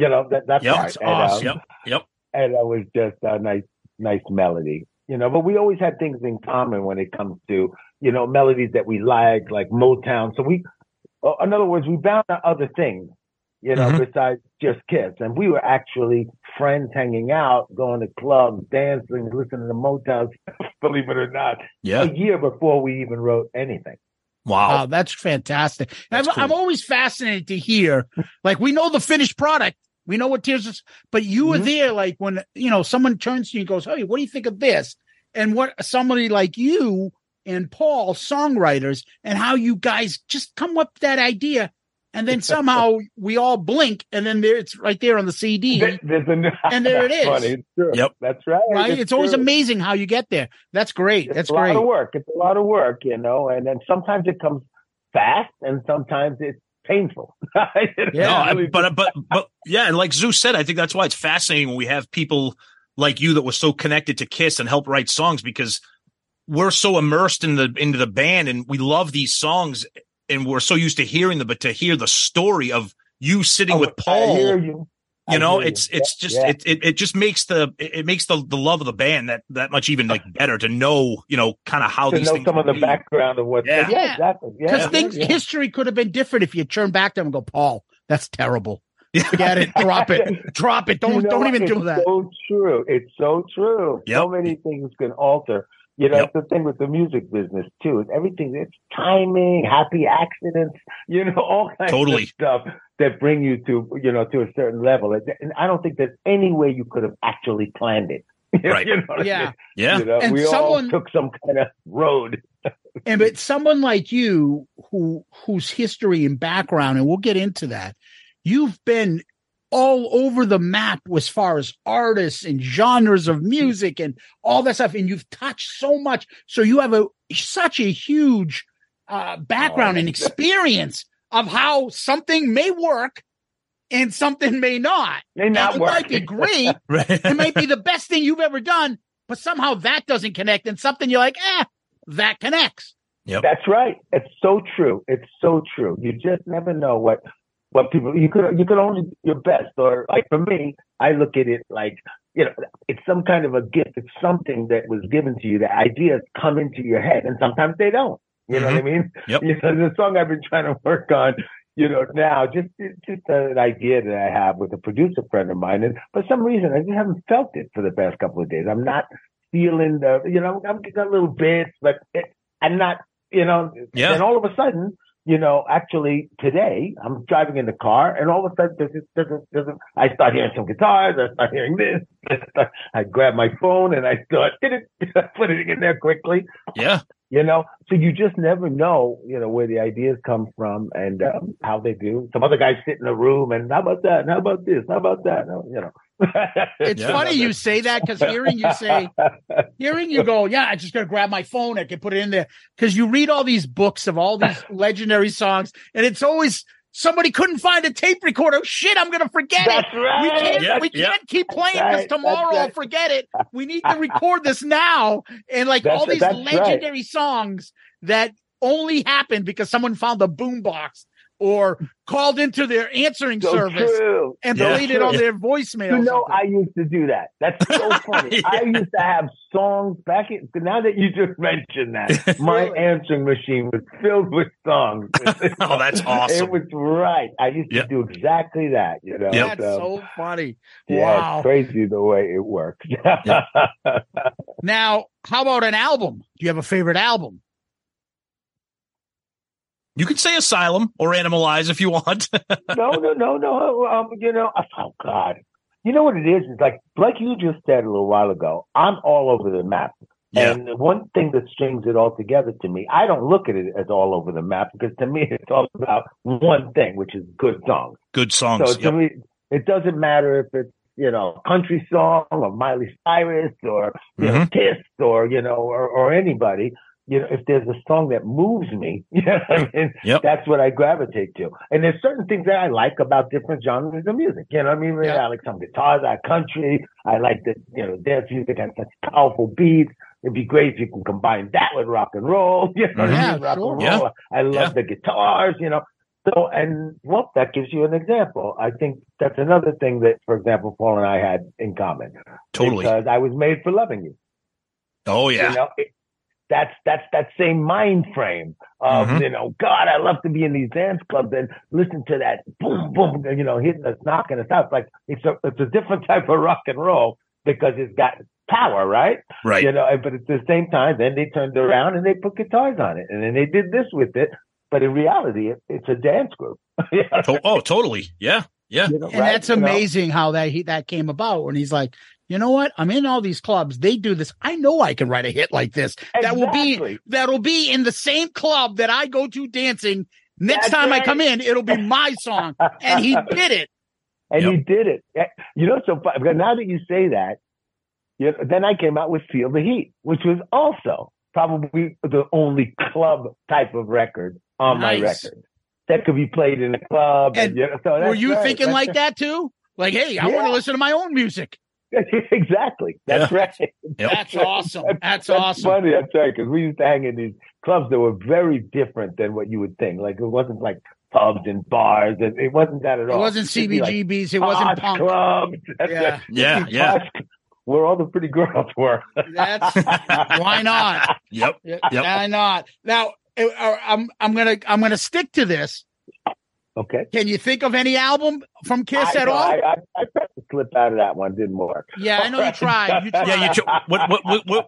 you know that that Yep. part. That's And, um, awesome. Yep. Yep. and it was just a nice nice melody you know but we always had things in common when it comes to you know melodies that we like like motown so we in other words we bound on other things you know Mhm. besides just kiss and we were actually friends hanging out going to clubs dancing listening to motown believe it or not Yeah. a year before we even wrote anything Wow. Oh, that's fantastic. That's I'm, cool. I'm always fascinated to hear, like, we know the finished product. We know what tears us, but you were Mhm. there, like, when, you know, someone turns to you and goes, Hey, what do you think of this? And what somebody like you and Paul, songwriters, and how you guys just come up with that idea. And then somehow we all blink and then there it's right there on the CD. There- there's a, And there it that's is. funny. It's true. Yep. that's right Right? It's, always true. amazing how you get there. That's great. It's That's a lot of work. It's a lot of work, you know, and then sometimes it comes fast and sometimes it's painful. You know, Yeah, No, really but but but yeah, and like Zeus said, I think that's why it's fascinating when we have people like you that were so connected to Kiss and help write songs because we're so immersed in the into the band and we love these songs and we're so used to hearing them, but to hear the story of you sitting Oh, with I Paul, hear you, you. Know, hear it's you. it's Yeah, just yeah. it, it it just makes the it it makes the the love of the band that that much even like better to know you know kind of how to these know things some of the be. background of what. Yeah. Yeah, exactly. Yeah, Because yeah, things, yeah. history could have been different if you turn back to them and go, Paul, that's terrible. Forget it. Drop it. Drop it. Don't You know don't even do It's that. So true. It's so true. Yep. So many things can alter. You know, Yep. it's the thing with the music business too. Is everything. It's timing, happy accidents. You know, all kinds Totally. of stuff that bring you to you know to a certain level. And I don't think there's any way you could have actually planned it. Right. you know what I Yeah. mean? Yeah, You know, And we someone- all took some kind of road. And but someone like you who whose history and background, and we'll get into that, you've been all over the map as far as artists and genres of music and all that stuff. And you've touched so much. So you have a such a huge uh background Oh, and experience of how something may work and something may not. May not it work. might be great. right. it might be the best thing you've ever done, but somehow that doesn't connect, and something you're like, eh, that connects. That's right. It's so true. It's so true. You just never know what what people you could you could only do your best. Or like for me, I look at it like you know it's some kind of a gift. It's something that was given to you. The ideas come into your head, and sometimes they don't. You know what I mm-hmm. mean? Yep. You know, the song I've been trying to work on. You know, now just just an idea that I have with a producer friend of mine, and for some reason I just haven't felt it for the past couple of days. I'm not feeling the, you know, I'm getting a little bit but it, I'm not, you know. Yeah. And all of a sudden, you know, actually today I'm driving in the car, and all of a sudden there's, this- there's, a- there's a, I start hearing some guitars. I start hearing this. I, start, I grab my phone and I start put it in there quickly. Yeah. You know, so you just never know, you know, where the ideas come from and um, how they do. Some other guys sit in a room and how about that? And how about this? How about that? You know. It's Yeah. funny you say that because hearing you say, hearing you go, yeah, I just gotta grab my phone, I can put it in there. Because you read all these books of all these legendary songs, and it's always somebody couldn't find a tape recorder. Shit, I'm gonna forget That's it. right. We can't, Yeah, we yeah. can't keep playing because right, tomorrow I'll right. forget it. We need to record this now. And like That's- all these legendary songs that only happened because someone found the boombox or called into their answering so service true. and Yeah. played it on their voicemail. You know. I used to do that. That's so funny. I used to have songs back in. Now that you just mentioned that, my answering machine was filled with songs. Oh, that's awesome. It was right. I used to do exactly that. You know, Yep. That's So, so funny. yeah, wow. it's crazy the way it works. Now, how about an album? Do you have a favorite album? You could say Asylum or Animalize if you want. no, no, no, no. Um, you know, oh God, you know what it is? It's like, like you just said a little while ago. I'm all over the map. Yeah. And one thing that strings it all together to me, I don't look at it as all over the map because to me it's all about one thing, which is good songs. Good songs. So to Yep. me, it doesn't matter if it's you know country song or Miley Cyrus or you know Mhm. Kiss or you know or, or anybody. You know, if there's a song that moves me, you know what I mean? Yep. That's what I gravitate to. And there's certain things that I like about different genres of music. You know what I mean? Yeah. I like some guitars, I like country. I like the, you know, dance music has such powerful beats. it'd be great if you can combine that with rock and roll. You know, what I Yeah, mean? Mm-hmm. rock sure. and Yeah. I love Yeah. the guitars, you know. So, and well, that gives you an example. I think that's another thing that, for example, Paul and I had in common. Totally. Because I was made for loving you. Oh yeah. You know, it, that's that's that same mind frame of Mhm. you know, God, I love to be in these dance clubs and listen to that boom boom, you know, hitting us, knocking us out. Like it's a it's a different type of rock and roll because it's got power, right? right. You know, but at the same time, then they turned around and they put guitars on it, and then they did this with it. But in reality, it, it's a dance group. You oh, totally. Yeah. Yeah. you know, and right? that's You know? amazing how that he that came about when he's like you know what? I'm in all these clubs. They do this. I know i can write a hit like this. That will be that'll be in the same club that i go to dancing. Next That's time i come in it'll be my song. And he did it. And Yep. he did it. You know, so now that you say that, you know, then I came out with "Feel the Heat," which was also probably the only club type of record on my record. That could be played in a club. And And, you know, so were you right. thinking That's like that too? Like hey i want to listen to my own music. right. exactly. That's Yeah. right. Yep. that's awesome that's That's awesome funny. That's right. Because we used to hang in these clubs that were very different than what you would think. Like it wasn't like pubs and bars, and it wasn't that at all. it wasn't It'd like cbgbs it wasn't punk clubs. That's Yeah. right. Yeah. It'd Yeah. posh Where all the pretty girls were. that's why not Yep. Yep. why not now uh, uh, i'm i'm gonna i'm gonna stick to this Okay. can you think of any album from kiss I, at all I, I, I tried to slip out of that one. Didn't work. Yeah, I know you tried. You tried. Yeah. You. Ch- what, what? What? What?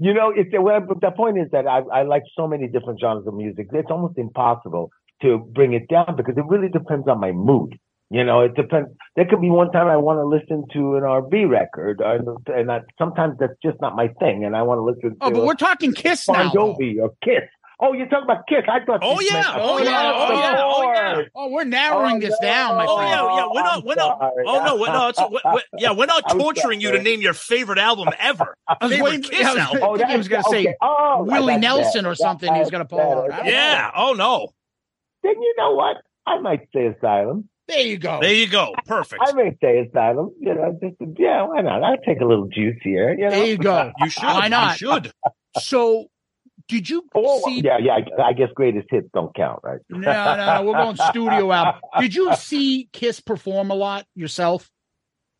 You know, it's well, the point is that I, I like so many different genres of music. It's almost impossible to bring it down because it really depends on my mood. You know, it depends. There could be one time I want to listen to an R&B record, uh, or, and I, sometimes that's just not my thing, and I want to listen Oh, to but we're talking Kiss now. Bon Jovi or Kiss. Oh, you're talking about Kiss? I thought. Oh, yeah. meant Oh, across yeah. Oh, yeah. Oh, yeah. Oh, we're narrowing Oh, this no. down, my Oh yeah, yeah. We're not. We're not. Oh no, we're, no. It's, we we yeah, we're not torturing you to name your favorite album ever. I was Favorite waiting- Kiss I was- album. Oh, I think he was gonna say okay. oh, Willie that's Nelson bad. or something he was gonna pull That's out. bad. I Yeah. Oh no. Then you know what? I might say Asylum. There you go. There you go. Perfect. I may say Asylum. You know, just yeah, why not? I'll take a little juice here. You know? There you go. You should. Why not? You should. So, did you Oh, see? yeah, yeah. I, I guess greatest hits don't count, right? No, no, no. We're going studio album. Did you see Kiss perform a lot yourself?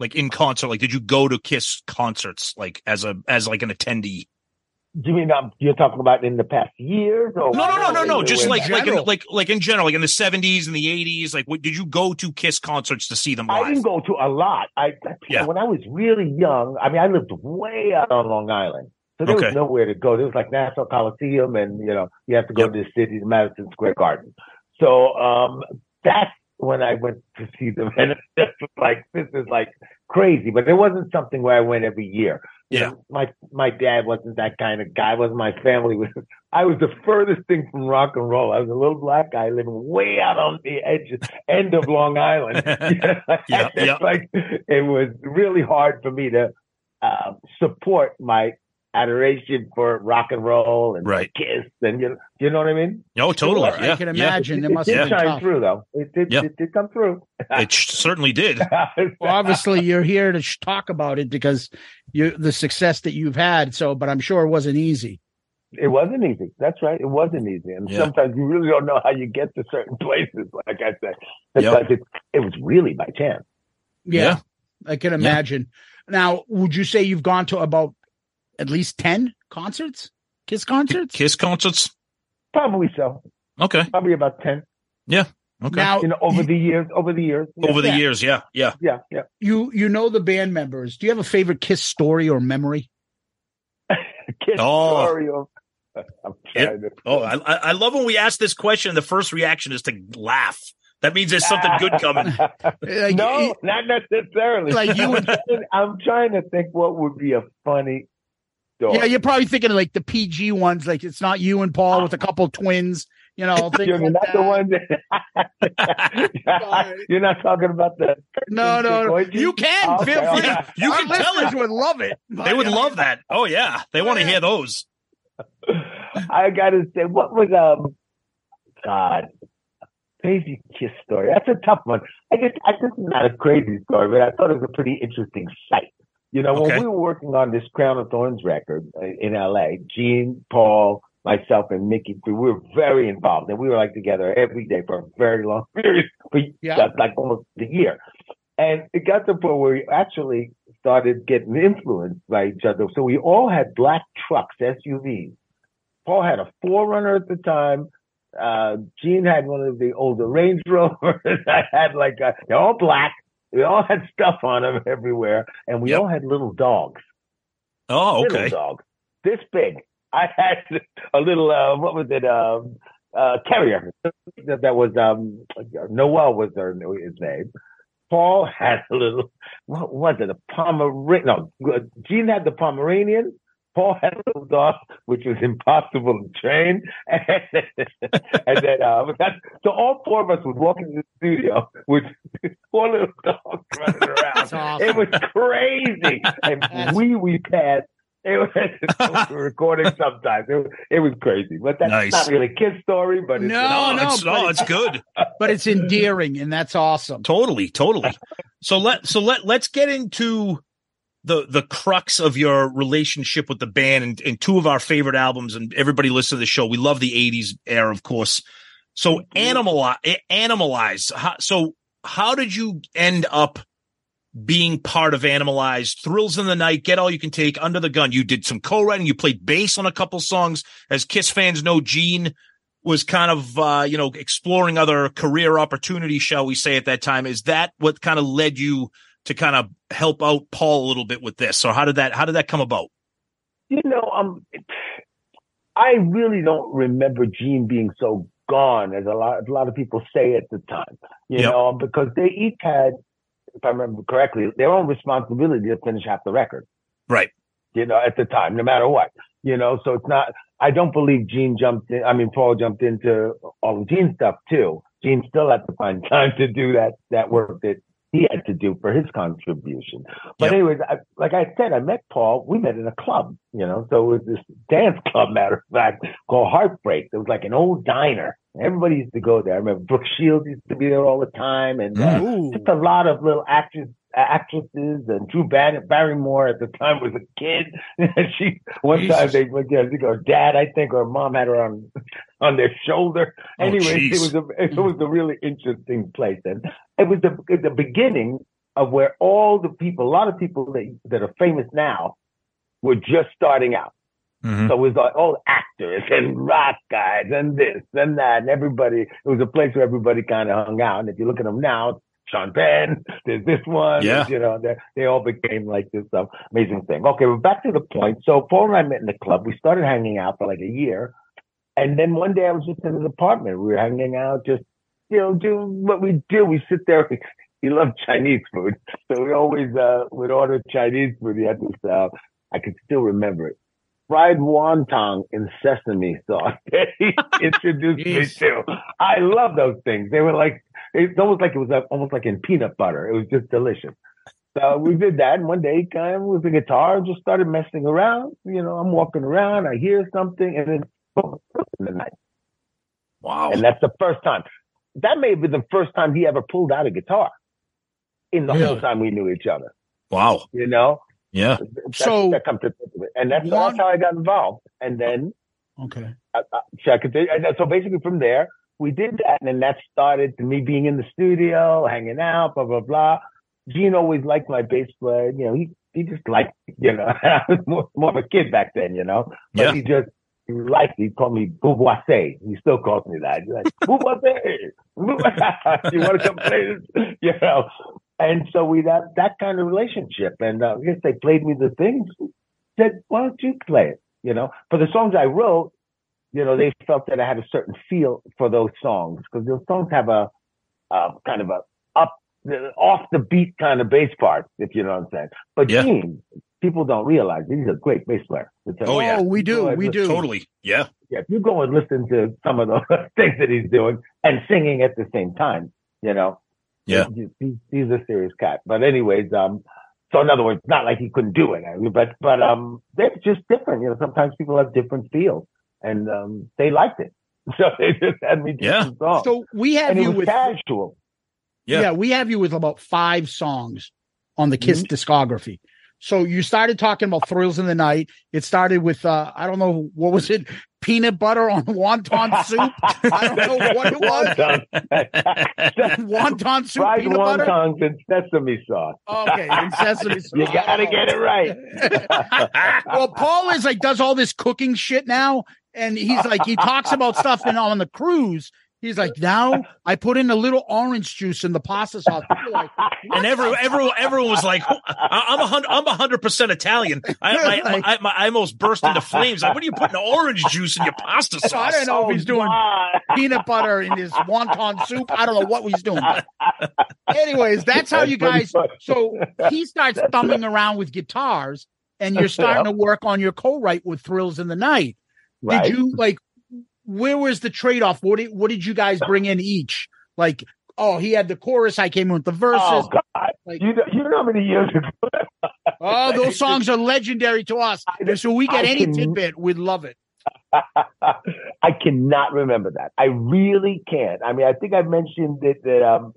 Like in concert. Like, did you go to Kiss concerts? Like as a as like an attendee? Do you mean um, you're talking about in the past years? Or No, no, no, no, no. Just in like like in, general. like like in general, like in the seventies and the eighties. Like, what, did you go to Kiss concerts to see them I didn't go to a lot. I, I Yeah. when I was really young. I mean, I lived way out on Long Island, so there Okay. was nowhere to go. There was like Nassau Coliseum, and you know, you have to go Yep. to the city, to Madison Square Garden. So um, that's when I went to see them, and it's just like this is like crazy. But it wasn't something where I went every year. You Yeah. know, my my dad wasn't that kind of guy. Wasn't my family was. I was the furthest thing from rock and roll. I was a little black guy living way out on the edge end of Long Island. Yeah. like it was really hard for me to uh, support my adoration for rock and roll and Right. Kiss and you know, you know what I mean? No, totally. I Yeah, can yeah. imagine. it, It must it have did shine tough. through though. It did. Yeah. It did come through. It sh- certainly did. Well, obviously, you're here to sh- talk about it because you the success that you've had. So, but I'm sure it wasn't easy. It wasn't easy. That's right. It wasn't easy. And Yeah. sometimes you really don't know how you get to certain places, like I said, because it, it was really by chance. Yeah, Yeah. I can imagine. Now, would you say you've gone to about at least ten concerts, Kiss concerts? Kiss concerts. Probably so. Okay. Probably about 10, Yeah. Okay. Now, you know, over the years, over the years. Yeah. Over the Yeah. years, yeah, yeah. Yeah. Yeah. you you know the band members. Do you have a favorite Kiss story or memory? Kiss Oh. story of, I'm trying to. Oh, I, I I love when we ask this question. The first reaction is to laugh. That means there's something good coming. Like, no, you- not necessarily. Like you would- I'm trying to think what would be a funny story. Yeah, you're probably thinking of like the PG ones, like it's not you and Paul with a couple twins, you know, things You're like not that. the one that you're not talking about the No, no, no. You can Okay, feel free. okay. You Our can tell listeners it. would love it. They would love that. Oh yeah, they want to hear those. I gotta say, what was um, God, crazy kiss story? That's a tough one. I guess I, this is not a crazy story, but I thought it was a pretty interesting sight. You know, Okay. when we were working on this Crown of Thorns record uh, in LA, Gene, Paul, myself, and Mickey, we were very involved, and we were like together every day for a very long period, for Yeah. like almost a year. And it got to the point where we actually started getting influenced by each other. So we all had black trucks, SUVs. Paul had a 4Runner at the time. Uh, Gene had one of the older Range Rovers. I had like a, they're all black. We all had stuff on them everywhere, and we Yep. all had little dogs. Oh, okay. Little dogs, this big. I had a little. Uh, what was it? Um, uh, carrier. That, that was um, Noel was their his name. Paul had a little. What was it? A Pomeranian? No, Gene had the Pomeranian. Paul had a little dog, which was impossible to train. And, then, uh, that, so all four of us would walk into the studio with four little dogs running around. That's awesome. It was crazy. And we, we passed. It was we were recording sometimes. It was, it was crazy, but that's Nice. not really a kid story. But it's No, no, it's, no, it's- it's good. but it's endearing, and that's awesome. Totally, totally. So let so let let's get into the the crux of your relationship with the band and, and two of our favorite albums. And everybody listen to the show. We love the '80s era, of course. So animal animalize. How, so how did you end up being part of Animalized? Thrills in the Night, Get All You Can Take, Under the Gun. You did some co-writing. You played bass on a couple songs. As Kiss fans know, Gene was kind of uh, you know exploring other career opportunities, shall we say, at that time. Is that what kind of led you to kind of help out Paul a little bit with this, So how did that how did that come about? you know, um, I really don't remember Gene being so gone as a lot, a lot of people say at the time, you Yep. know, because they each had, if I remember correctly, their own responsibility to finish half the record, Right. you know, at the time, no matter what, you know, so it's not, I don't believe Gene jumped in, I mean, Paul jumped into all of Gene's stuff too. Gene still had to find time to do that, that work that he had to do for his contribution. But Yep. anyways, I, like I said, I met Paul. We met in a club, you know. So it was this dance club, matter of fact, called Heartbreak. It was like an old diner. Everybody used to go there. I remember Brooke Shields used to be there all the time, and uh, just a lot of little actors, actresses, and Drew Barrymore at the time was a kid. she one time they went there, think her dad, I think, or mom had her on on their shoulder. Oh, Anyway, jeez. it was a it was a really interesting place, and it was the the beginning of where all the people, a lot of people that that are famous now, were just starting out. Mhm. So it was like all actors and rock guys and this and that and everybody. It was a place where everybody kind of hung out. And if you look at them now, Sean Penn, there's this one, Yeah. you know, they they all became like this um, amazing thing. Okay, we're back to the point. So Paul and I met in the club. We started hanging out for like a year, and then one day I was just in his apartment. We were hanging out, just you know, do what we do. We sit there. He loved Chinese food, so we always uh, would order Chinese food. He had this. Uh, I can still remember it fried wonton in sesame sauce that he introduced me to. I love those things. They were like, it's almost like it was like, almost like in peanut butter. It was just delicious. So we did that. And one day he came with the guitar and just started messing around. You know, I'm walking around, I hear something and then boom, in the night. Wow. And that's the first time. That may have been the first time he ever pulled out a guitar in the whole time we knew each other. Wow. You know, Yeah. That's- So- that comes to think of it. and that's, One- that's how I got involved. And then Okay. uh, uh, so I could and so basically from there we did that, and then that started to me being in the studio, hanging out, blah blah blah. Gene always liked my bass player. You know, he he just liked you know I was more, more of a kid back then, you know. But Yeah. he just he liked. He called me Bouvoise. He still calls me that. He's like. Bouvoise. you want to come play this? You know. And so we that that kind of relationship. And uh, I guess they played me the things. Said, why don't you play it? You know, for the songs I wrote, you know, they felt that I had a certain feel for those songs because those songs have a, a kind of a up, off the beat kind of bass part, if you know what I'm saying. But Yeah. Gene, people don't realize he's a great bass player. It's Oh, yeah. Oh, we do. We listen- do. Totally. Yeah. Yeah, if you go and listen to some of the things that he's doing and singing at the same time, you know, Yeah. he- he's, he's a serious cat. But anyways, um, so in other words, not like he couldn't do it, but but um, they're just different. You know, sometimes people have different feels, and um, they liked it, so they just had me do Yeah. some songs. So we have and it you was with casual. yeah. Yeah. we have you with about five songs on the Kiss Mm-hmm. discography. So you started talking about thrills in the night. It started with uh I don't know what was it, peanut butter on wonton soup. I don't know what it was. wonton soup, Fried peanut butter. wontons and sesame sauce. Okay, and sesame sauce. You gotta get it right. well, Paul is like does all this cooking shit now, and he's like he talks about stuff and on the cruise. He's like, now I put in a little orange juice in the pasta sauce. Like, And everyone, everyone, everyone was like, I- "I'm a hundred, I'm a hundred percent Italian." I, I, Like- I, I, I almost burst into flames. Like, what are you putting orange juice in your pasta so I don't know if he's doing peanut butter in his wonton soup. I don't know what he's doing. Anyways, that's how you guys. So he starts thumbing around with guitars, and you're starting to work on your co-write with Thrills in the Night. Right. Did you like? Where was the trade off? What did what did you guys bring in each? Like, oh, he had the chorus. I came in with the verses. Oh God! Like- you know, you know how many years ago? Oh, those songs are legendary to us. I- So we get I any can- tidbit, we'd love it. I cannot remember that. I really can't. I mean, I think I mentioned that. that um,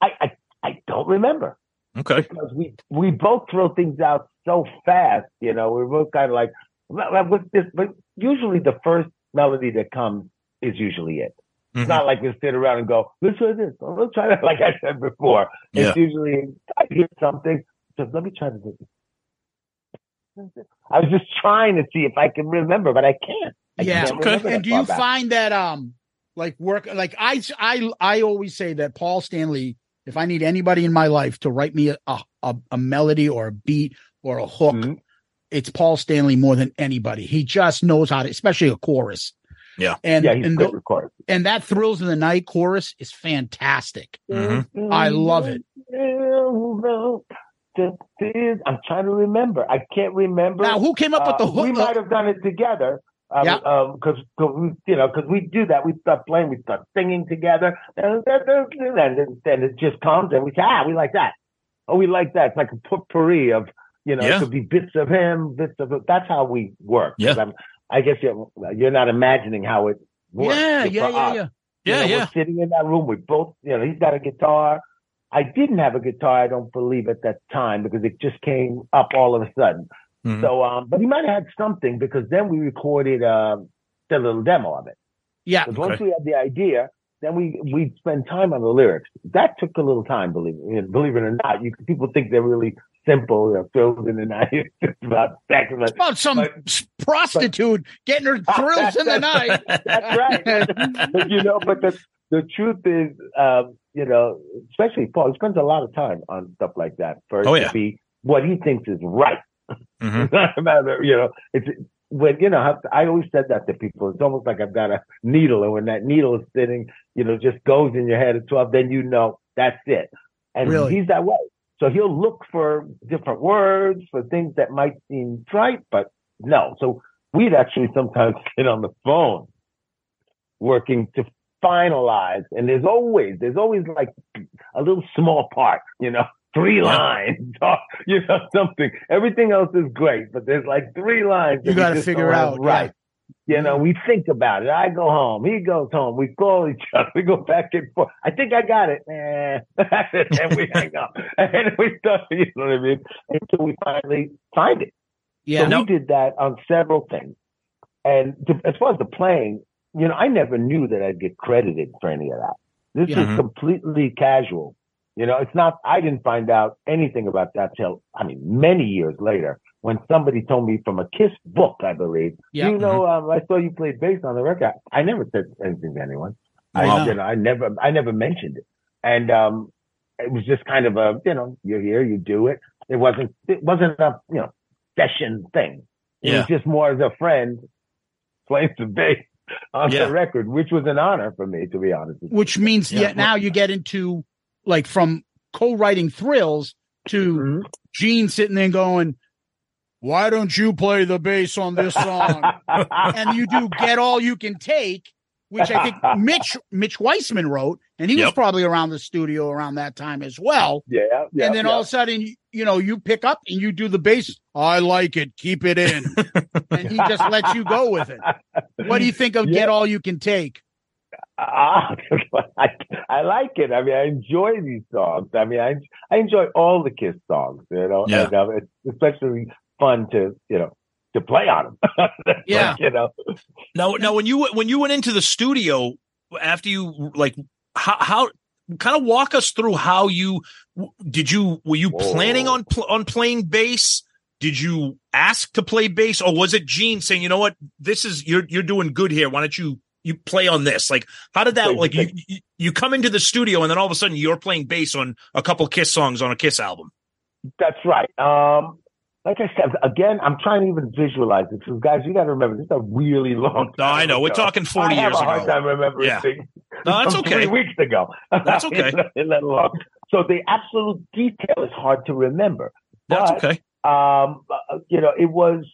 I, I I don't remember Okay. because we we both throw things out so fast. You know, we're both kind of like, "Well, well, what's this? But usually the first melody that comes is usually it. It's Mhm. not like we sit around and go, let's try this. Oh, Let's try that. Like I said before, it's usually I hear something. So let me try to do this. I was just trying to see if I can remember, but I can't. I Yeah. can't Okay. And do you back. find that um like work like I I I always say that Paul Stanley, if I need anybody in my life to write me a a, a melody or a beat or a hook, Mhm. It's Paul Stanley more than anybody. He just knows how to, especially a chorus. Yeah. And yeah, he's and, great the- with chorus. and that thrills in the night chorus is fantastic. Mhm. I love it. I'm trying to remember. I can't remember. Now, who came up with the Uh. We might have done it together. Um, Yeah. um, cause, 'cause we, you know, cause we do that. We start playing, we start singing together, and then, then it just comes, and we say, ah, we like that. Oh, we like that. It's like a potpourri of, you know, Yeah. it could be bits of him, bits of it. That's how we work. Yeah. I guess you're, you're not imagining how it works. yeah, yeah, yeah, yeah. You Yeah, know, yeah. We're sitting in that room. We both, you know, he's got a guitar. I didn't have a guitar. I don't believe at that time because it just came up all of a sudden. Mhm. So, um, but he might have had something because then we recorded um, the little demo of it. Yeah. Because once we had the idea, then we we spend time on the lyrics. That took a little time, believe it, believe it or not. You people think they're really simple. They're filled in the night. It's about sex, but It's about some But- s- prostitute getting her thrills in the night. That's right. but you know, but the the truth is, um, you know, especially Paul, he spends a lot of time on stuff like that for it Oh, to be what he thinks is right. Mhm. It's not a matter, you know, it's when you know. I always said that to people. It's almost like I've got a needle, and when that needle is sitting, you know, just goes in your head at twelve, then you know that's it. And Really? he's that way. So he'll look for different words for things that might seem trite, but no. So we'd actually sometimes sit on the phone working to finalize. And there's always, there's always like a little small part, you know, three lines or, you know, something. Everything else is great, but there's like three lines. You that gotta figure out. Right. You know, we think about it. I go home. He goes home. We call each other. We go back and forth. I think I got it. Eh. and we hang up. And we start, you know what I mean? Until we finally find it. Yeah. So we did that on several things. And to, as far as the playing, you know, I never knew that I'd get credited for any of that. This Yeah. is Mhm. completely casual. You know, it's not, I didn't find out anything about that till, I mean, many years later when somebody told me from a Kiss book, I believe, Yeah. you know, um, I saw you played bass on the record. I never said anything to anyone. Wow. I, you know, I never, I never mentioned it. And, um, it was just kind of a, you know, you're here, you do it. It wasn't, it wasn't a, you know, session thing. It Yeah. was just more as a friend playing some bass on Yeah. the record, which was an honor for me, to be honest. with you. Which means Yeah. yet now you get into like from co-writing thrills to Mhm. Gene sitting there going, "Why don't you play the bass on this song?" and you do "Get All You Can Take," which I think Mitch Mitch Weissman wrote, and he was probably around the studio around that time as well. yeah, yeah, and then yeah. all of a sudden, you know, you pick up and you do the bass. I like it. Keep it in, and he just lets you go with it. What do you think of Yeah. "Get All You Can Take"? Ah, I, I like it. I mean, I enjoy these songs. I mean, I I enjoy all the Kiss songs. You know, Yeah. and, it's especially fun to you know to play on them. Yeah. you know. Now, now, when you when you went into the studio after you like how how kind of walk us through how you did you were you planning on pl- on playing bass? Did you ask to play bass, or was it Gene saying, "You know what, this is you're you're doing good here. Why don't you you play on this?" Like, how did that Wait, like you you- you come into the studio and then all of a sudden you're playing bass on a couple Kiss songs on a Kiss album? That's right. Um, like I said, again, I'm trying to even visualize it. Because guys, you got to remember, this is a really long No, time. I know. We're talking 40 I have years a hard ago. time remembering Yeah. things. No, that's okay. Three weeks ago. That's okay. Let alone. So the absolute detail is hard to remember. That's But, okay. Um, uh, you know, it was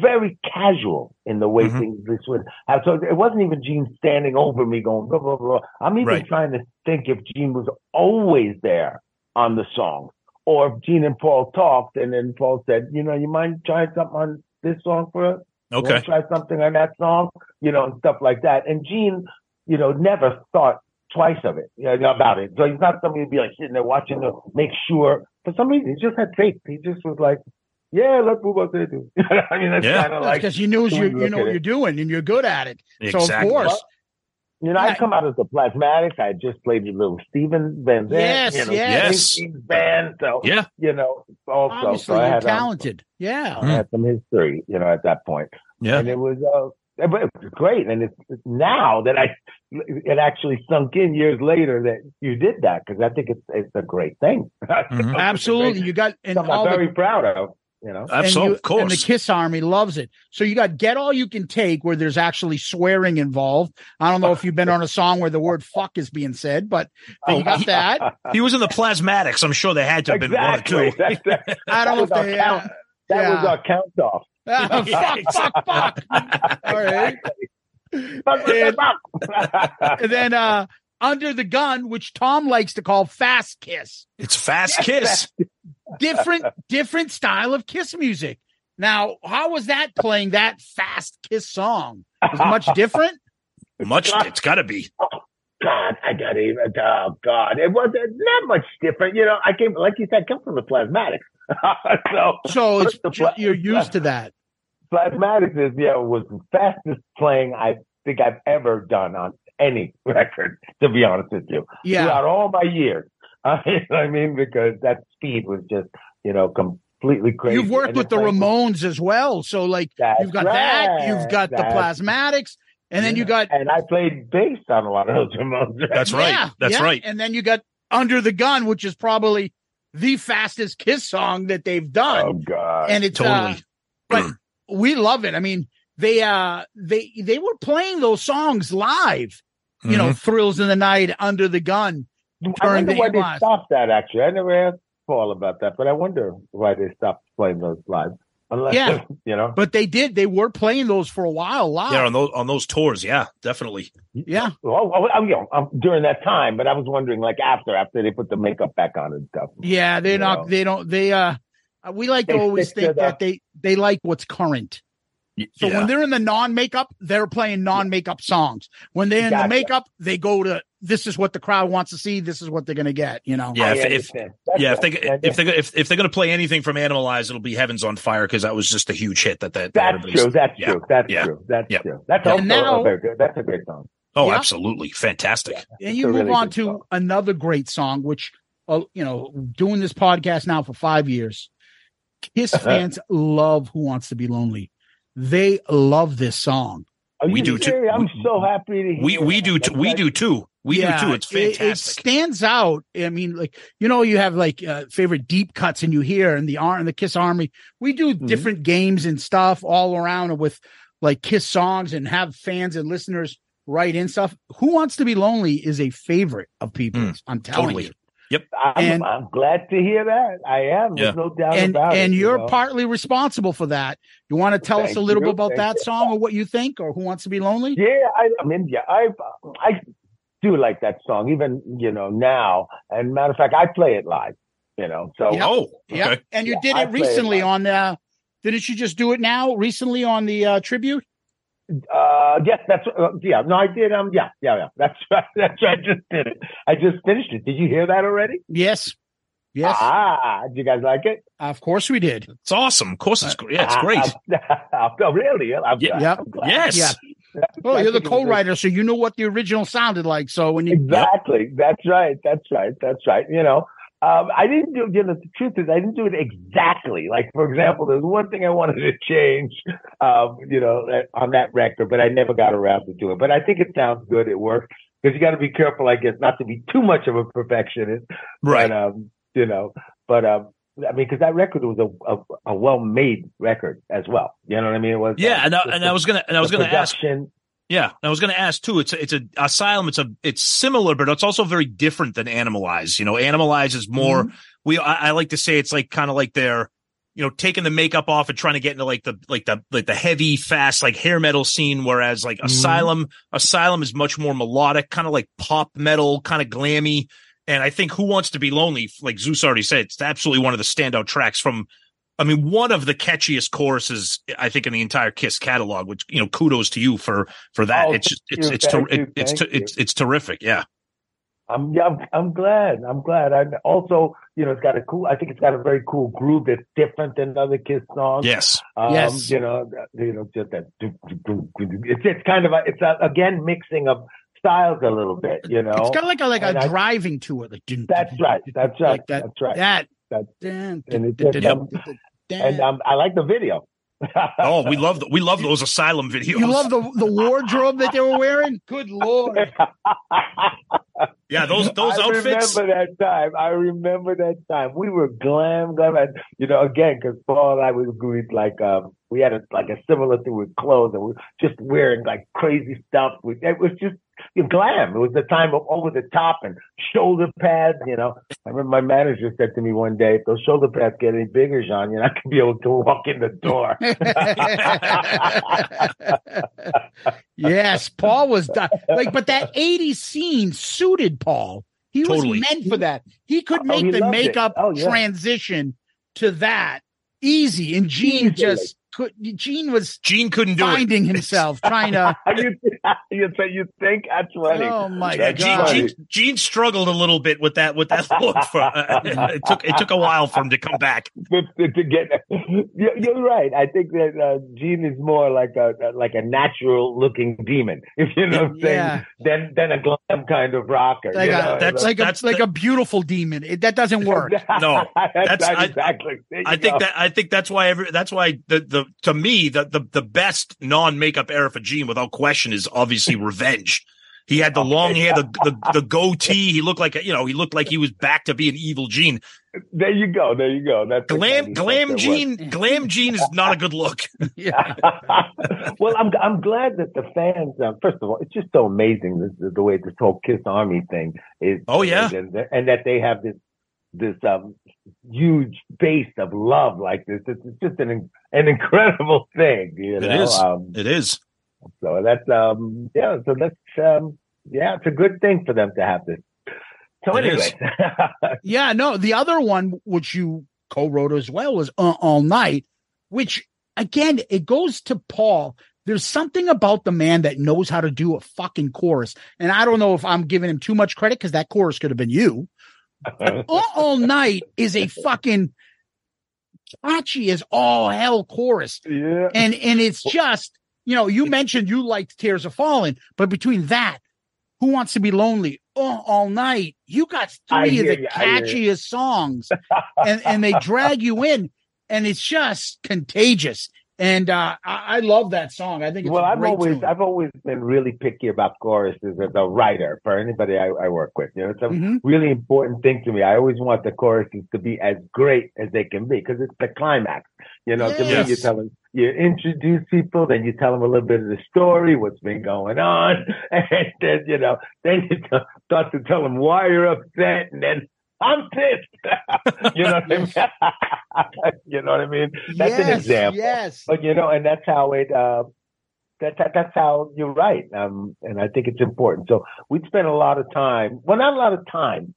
very casual in the way Mhm. things this would have. So it wasn't even Gene standing over me going blah blah blah. I'm even Right. trying to think if Gene was always there on the song, or if Gene and Paul talked, and then Paul said, you know, you mind trying something on this song for us? Okay. try something on that song, you know, and stuff like that. And Gene, you know, never thought twice of it, you know, about it. So he's not somebody who'd be like sitting there watching to make sure. For some reason, he just had faith. He just was like, yeah, let's move on to it. I mean, that's Yeah. kind of like, because you knew the you you know what it. you're doing and you're good at it. So Exactly. of course, You know, Yeah. I come out as the Plasmatics. I just played with little Steven Van Zandt, Yes, you know, yes. Springsteen's band. So, Yeah. you know, also, obviously so I you're had, um, talented. yeah. I had some history, you know, at that point. Yeah. And it was, uh, but it was great. And it's, it's now that I, it actually sunk in years later that you did that because I think it's, it's a great thing. Mhm. It's Absolutely. great- You got and something all I'm the very proud of, you know. Absolutely. and, you- of course. and the Kiss Army loves it. So you got Get All You Can Take, where there's actually swearing involved. I don't know if you've been on a song where the word fuck is being said, but, but you got that. he was in the Plasmatics. I'm sure there had to have been one or two. That's, that I don't know if they. count. Uh, that was yeah. our count off. uh, fuck, fuck, fuck. All right. And- fuck, fuck. And then uh, Under the Gun, which Tom likes to call Fast Kiss. It's Fast Kiss. Different, different style of Kiss music. Now, how was that playing that fast Kiss song? Was it much different? Much. It's got to be. Oh, God, I got even. Oh God, it wasn't not much different. You know, I came, like you said, I come from the plasmatics. so, So it's The ju- pla- you're used to that. plasmatics is yeah was the fastest playing I think I've ever done on any record. To be honest with you, Yeah. throughout all my years, uh, you know what I mean, because that speed was just you know completely crazy. You've worked And with the like- Ramones as well. So like you've got that, you've got the plasmatics, and then you got and I played bass on a lot of those Ramones. records. That's right. Yeah, That's yeah. right. And then you got Under the Gun, which is probably the fastest Kiss song that they've done. Oh God, and it's Totally. uh, but we love it. I mean, they uh they they were playing those songs live. You know, Mhm. Thrills in the Night, Under the Gun. I during wonder the why they Emas. stopped that. Actually, I never asked Paul about that, but I wonder why they stopped playing those live. Unless, Yeah. you know, But they did. They were playing those for a while live. Yeah, on those on those tours. Yeah, definitely. yeah. well, oh, oh, you know, um, during that time. But I was wondering, like after, after they put the makeup back on and stuff. Yeah, they're not. know. They don't. They uh, we like to always stick to think the- that they they like what's current. So yeah. when they're in the non-makeup, they're playing non-makeup songs. When they're in the makeup, they go to this is what the crowd wants to see. This is what they're going to get. You know. Yeah, if- if- yeah, if they if they if, if they're gonna play anything from Animalize, it'll be Heavens on Fire because that was just a huge hit. That that, that that's true. That's yeah. true. That's Yeah. true. That's Yeah. true. That's And also now- a very good. That's a great song. Oh, Yeah. absolutely, fantastic. and you move really on to song. another great song, which uh, you know, doing this podcast now for five years, Kiss fans love "Who Wants to Be Lonely." They love this song. Are We you do too. I'm We- so happy to hear. We we do t- we do too. We Yeah, do too. It's it- It, stands out. I mean, like you know, you have like uh, favorite deep cuts, and you hear in the Ar- and the Kiss Army, we do Mm-hmm. different games and stuff all around with like Kiss songs, and have fans and listeners write in stuff. Who wants to be lonely is a favorite of people's. I'm telling Mm. totally. you. I'm, And- I'm glad to hear that. I am. There's no doubt and about it. and you you're know? partly responsible for that. You want to tell us a little you. bit about Thank that you. song or what you think, or who wants to be lonely? Yeah, I, I mean, yeah, I I do like that song, even you know now. And matter of fact, I play it live. You know, so Yeah. Oh, Yeah, okay. and you Yeah, did it play it recently live. on the. Didn't you just do it now recently on the uh, tribute? Uh, yes, that's uh, yeah. No, I did. Um, yeah, yeah, yeah. That's right. That's right. I just did it. I just finished it. Did you hear that already? Yes. Yes. Ah, did you guys like it? Of course we did. It's awesome. Of course, it's great. Yeah, it's great. oh, really? I'm, Yeah. Yep. I'm glad. Yes. Yeah. Well, you're the think it was a- co-writer, so you know what the original sounded like. So when you Exactly. That's right. That's right. That's right. You know, um, I didn't do, you know, the truth is I didn't do it exactly. Like, for example, there's one thing I wanted to change, um, you know, on that record, but I never got around to do it. But I think it sounds good. It works because you got to be careful, I guess, not to be too much of a perfectionist. Right. But, um, you know, but, um, I mean, because that record was a, a, a well-made record as well. You know what I mean? It was. Yeah, uh, and I, and I was gonna and I was gonna ask. Yeah, and I was gonna ask too. It's a, it's a asylum. It's a it's similar, but it's also very different than Animalize. You know, Animalize is more. Mm-hmm. We I, I like to say it's like kind of like they're you know taking the makeup off and trying to get into like the like the like the heavy fast like hair metal scene. Whereas like Mm-hmm. Asylum Asylum is much more melodic, kind of like pop metal, kind of glammy. And I think Who Wants to Be Lonely, like Zeus already said, it's absolutely one of the standout tracks from I mean, one of the catchiest choruses I think in the entire Kiss catalog. Which you know, kudos to you for for that. Oh, it's just it's you, it's ter- you, it, it's ter- it's it's terrific. Yeah, I'm yeah, I'm, I'm glad. I'm glad. I also, you know, it's got a cool. I think it's got a very cool groove that's different than other Kiss songs. yes, Um, Yes. You know, you know, just that. It's it's kind of a, it's a, again mixing of styles a little bit. You know, it's got like a like And a I- driving to it. Like that's right. That's right. Like that. That's right. That. That- dun, and it dun, just, dun, um, dun, dun, dun. and um, I like the video. oh, we love th- we love those Asylum videos. you love the the wardrobe that they were wearing. Good lord. yeah, those those I outfits. I remember that time. I remember that time. We were glam, glam, and you know, again, because Paul and I we agreed like um, we had a like a similar thing with clothes, and we were just wearing like crazy stuff. We, it was just you know, glam. It was the time of over the top and shoulder pads. You know, I remember my manager said to me one day, "If those shoulder pads get any bigger, John, you're not gonna be able to walk in the door." yes, Paul was di- like, but that 80s scene suited Paul. He Totally. was meant for that. He could Oh, make he the makeup Oh, yeah. transition to that easy. And Gene Easily. just could. Gene was Gene couldn't do it. finding himself, trying to. you, you, say you think that's funny? Oh my Yeah, god! Gene, Gene, Gene struggled a little bit with that with that look. For, uh, it took it took a while for him to come back. to, to get. You're, you're right. I think that uh, Gene is more like a like a natural looking demon, if you know what I'm saying, Yeah. than than a glam kind of rocker. like you a, know? that's- like a that's like the- a beautiful demon. It, that doesn't work. No, that's, that's- I- exactly. There I think go. that I think that's why every that's why the the to me the the, the best non makeup era for Gene without question is obviously Revenge. He had the long hair, the, the the goatee. He looked like a, you know he looked like he was back to being evil Gene. There you go. There you go. That's Glam kind of glam Gene glam Gene is not a good look. yeah. well, I'm I'm glad that the fans. Uh, first of all, it's just so amazing the, the way this whole Kiss Army thing is. Oh, yeah. and, and that they have this this um huge base of love like this. It's, it's just an an incredible thing. You It know. is. Um, It is. so that's um yeah. So that's um yeah. It's a good thing for them to have this. So It anyway. Yeah, no, the other one which you co-wrote as well was uh, All Night, which again it goes to Paul. There's something about the man that knows how to do a fucking chorus, and I don't know if I'm giving him too much credit because that chorus could have been you. All, All Night is a fucking catchy as all hell chorus, yeah. and and it's just you know you mentioned you liked Tears Are Falling, but between that, Who Wants to Be Lonely, oh, All Night, you got three of the you, catchiest songs, and and they drag you in, and it's just contagious. And uh, I, I love that song. I think it's well, a I've always tune. I've always been really picky about choruses as a writer for anybody I, I work with. You know, it's a Mhm. really important thing to me. I always want the choruses to be as great as they can be because it's the climax. You know, to me, you tell them you introduce people, then you tell them a little bit of the story, what's been going on, and then you know, then you t- start to tell them why you're upset, and then I'm pissed. you know what I mean? you know what I mean? That's an example. Yes. But you know, and that's how it. Uh, that, that that's how you're right. Um, and I think it's important. So we'd spend a lot of time. Well, not a lot of time.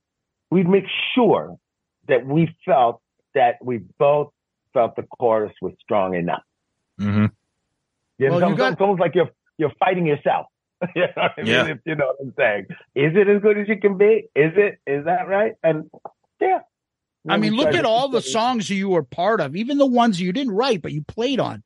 We'd make sure that we felt that we both felt the chorus was strong enough. Mm-hmm. You know, Well, you it's, got- it's almost like you're you're fighting yourself. you know what I mean? Yeah. If you know what I'm saying. Is it as good as you can be? Is it? Is that right? And yeah. I mean, We look at all the songs you were part of, even the ones you didn't write but you played on.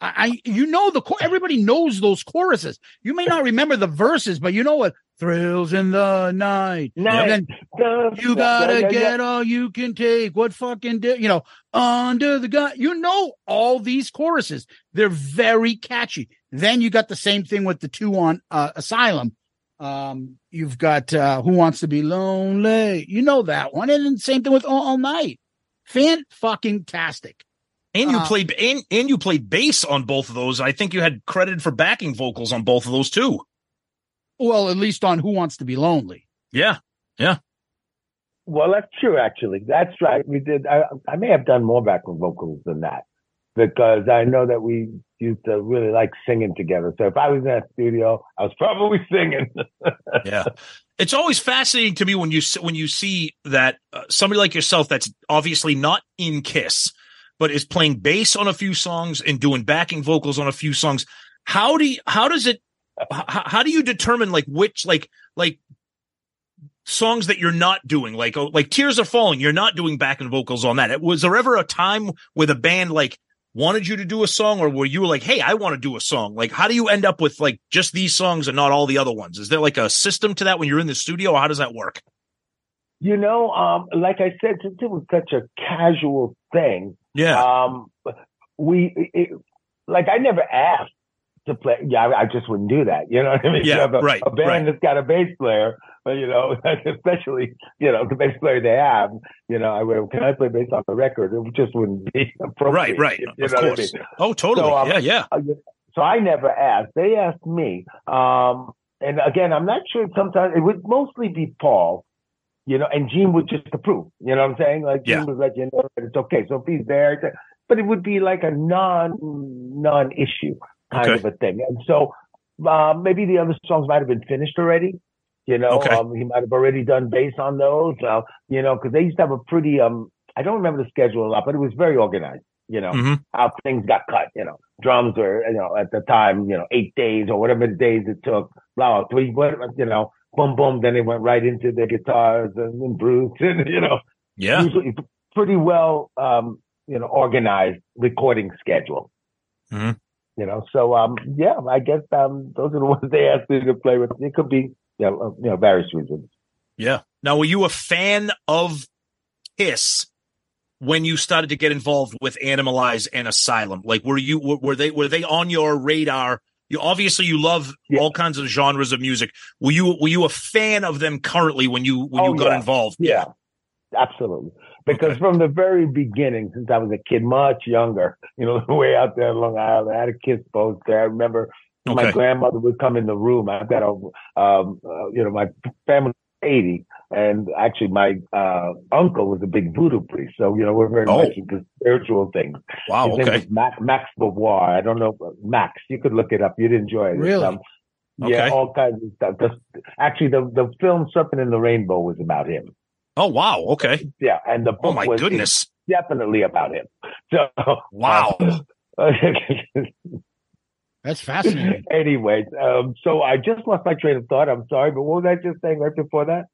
I, I you know the cho- everybody knows those choruses. You may not remember the verses, but you know what thrills in the night. Night. And then you gotta get all you can take. What fucking di- you know under the gun. You know all these choruses. They're very catchy. Then you got the same thing with the two on uh, Asylum. Um, you've got uh, Who Wants to Be Lonely. You know that one, and then same thing with All, all Night. Fan fucking tastic. And you Uh, played and, and you played bass on both of those. I think you had credited for backing vocals on both of those too. Well, at least on Who Wants to Be Lonely. Yeah. Yeah. Well, that's true. Actually, that's right. We did. I, I may have done more backing vocals than that because I know that we used to really like singing together. So if I was in that studio, I was probably singing. Yeah. It's always fascinating to me when you when you see that uh, somebody like yourself that's obviously not in Kiss but is playing bass on a few songs and doing backing vocals on a few songs. How do you, how does it h- how do you determine like which like like songs that you're not doing like oh, like Tears Are Falling you're not doing backing vocals on that. Was there ever a time with a band like wanted you to do a song or were you like hey I want to do a song? Like how do you end up with like just these songs and not all the other ones? Is there like a system to that when you're in the studio or how does that work? you know, um, like I said, since it was such a casual thing, Yeah. um, we it, like I never asked to play. Yeah, I, I just wouldn't do that. You know what I mean? Yeah, You have a, right, A band right. that's got a bass player, you know, especially you know the bass player they have. You know, I would can I play bass on the record? It just wouldn't be appropriate. Right, right. You of what I course. mean? Oh, totally. So, um, yeah, yeah. So I never asked. They asked me. Um, and again, I'm not sure. Sometimes it would mostly be Paul, you know, and Gene would just approve. You know what I'm saying? Like Gene Yeah. would let you know that it's okay. So if he's there, but it would be like a non non issue kind Okay. of a thing. And so uh, maybe the other songs might have been finished already. You know, Okay. um, he might have already done bass on those. Uh, you know, because they used to have a pretty um, I don't remember the schedule a lot, but it was very organized. You know, Mhm. how things got cut. You know, drums were, you know, at the time, you know, eight days or whatever the days it took. Blah, blah, three, you know, boom, boom. Then they went right into the guitars and, and Bruce and, you know, Yeah. usually pretty well, um, you know, organized recording schedule. Mhm. You know, so, um, yeah, I guess, um, those are the ones they asked me to play with. It could be, you know, you know various reasons. Yeah. Now, were you a fan of Kiss when you started to get involved with Animalize and Asylum? Like, were you were, were they were they on your radar? You obviously you love Yeah. all kinds of genres of music. Were you were you a fan of them currently when you when you Oh, got yeah. involved? Yeah, absolutely. Because Okay. from the very beginning, since I was a kid, much younger, you know, way out there in Long Island, I had a Kiss poster. I remember my grandmother would come in the room. I've got a, um, uh, you know, my family 80, and actually my uh, uncle was a big voodoo priest. So, you know, we're very Oh. much into spiritual things. Wow. His name was Max, Max Beauvoir. I don't know, Max. You could look it up. You'd enjoy it. Really? Um, yeah, Okay. all kinds of stuff. Just, actually, the the film Serpent and the Rainbow was about him. Oh wow. Okay. Yeah, and the book Oh my was goodness. definitely about him. So Wow. uh, That's fascinating. anyways, um, so I just lost my train of thought. I'm sorry, but what was I just saying right before that?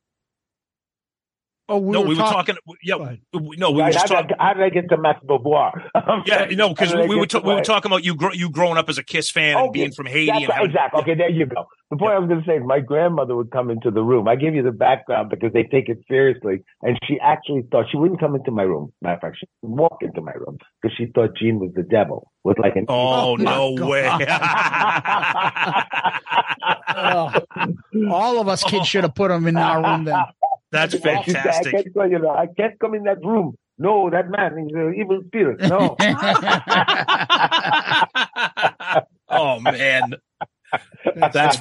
Oh, we no, were we were talking. Yeah. Go ahead. No, we were just how, talking. did I, how did I get to Max Beauvoir? Yeah, no, because How did I we were get to we were talking about you gr- you growing up as a Kiss fan and being from Haiti. That's and right, having- exactly. Okay, there you go. The point I was going to say is my grandmother would come into the room. I give you the background because they take it seriously. And she actually thought she wouldn't come into my room. Matter of fact, she would walk into my room because she thought Gene was the devil with like an. Oh, Oh, no way! Oh, all of us kids oh. should have put him in our room then. That's She said, I fantastic. can't, go, you know, I can't come in that room. No, that man is an evil spirit. No. oh man, that's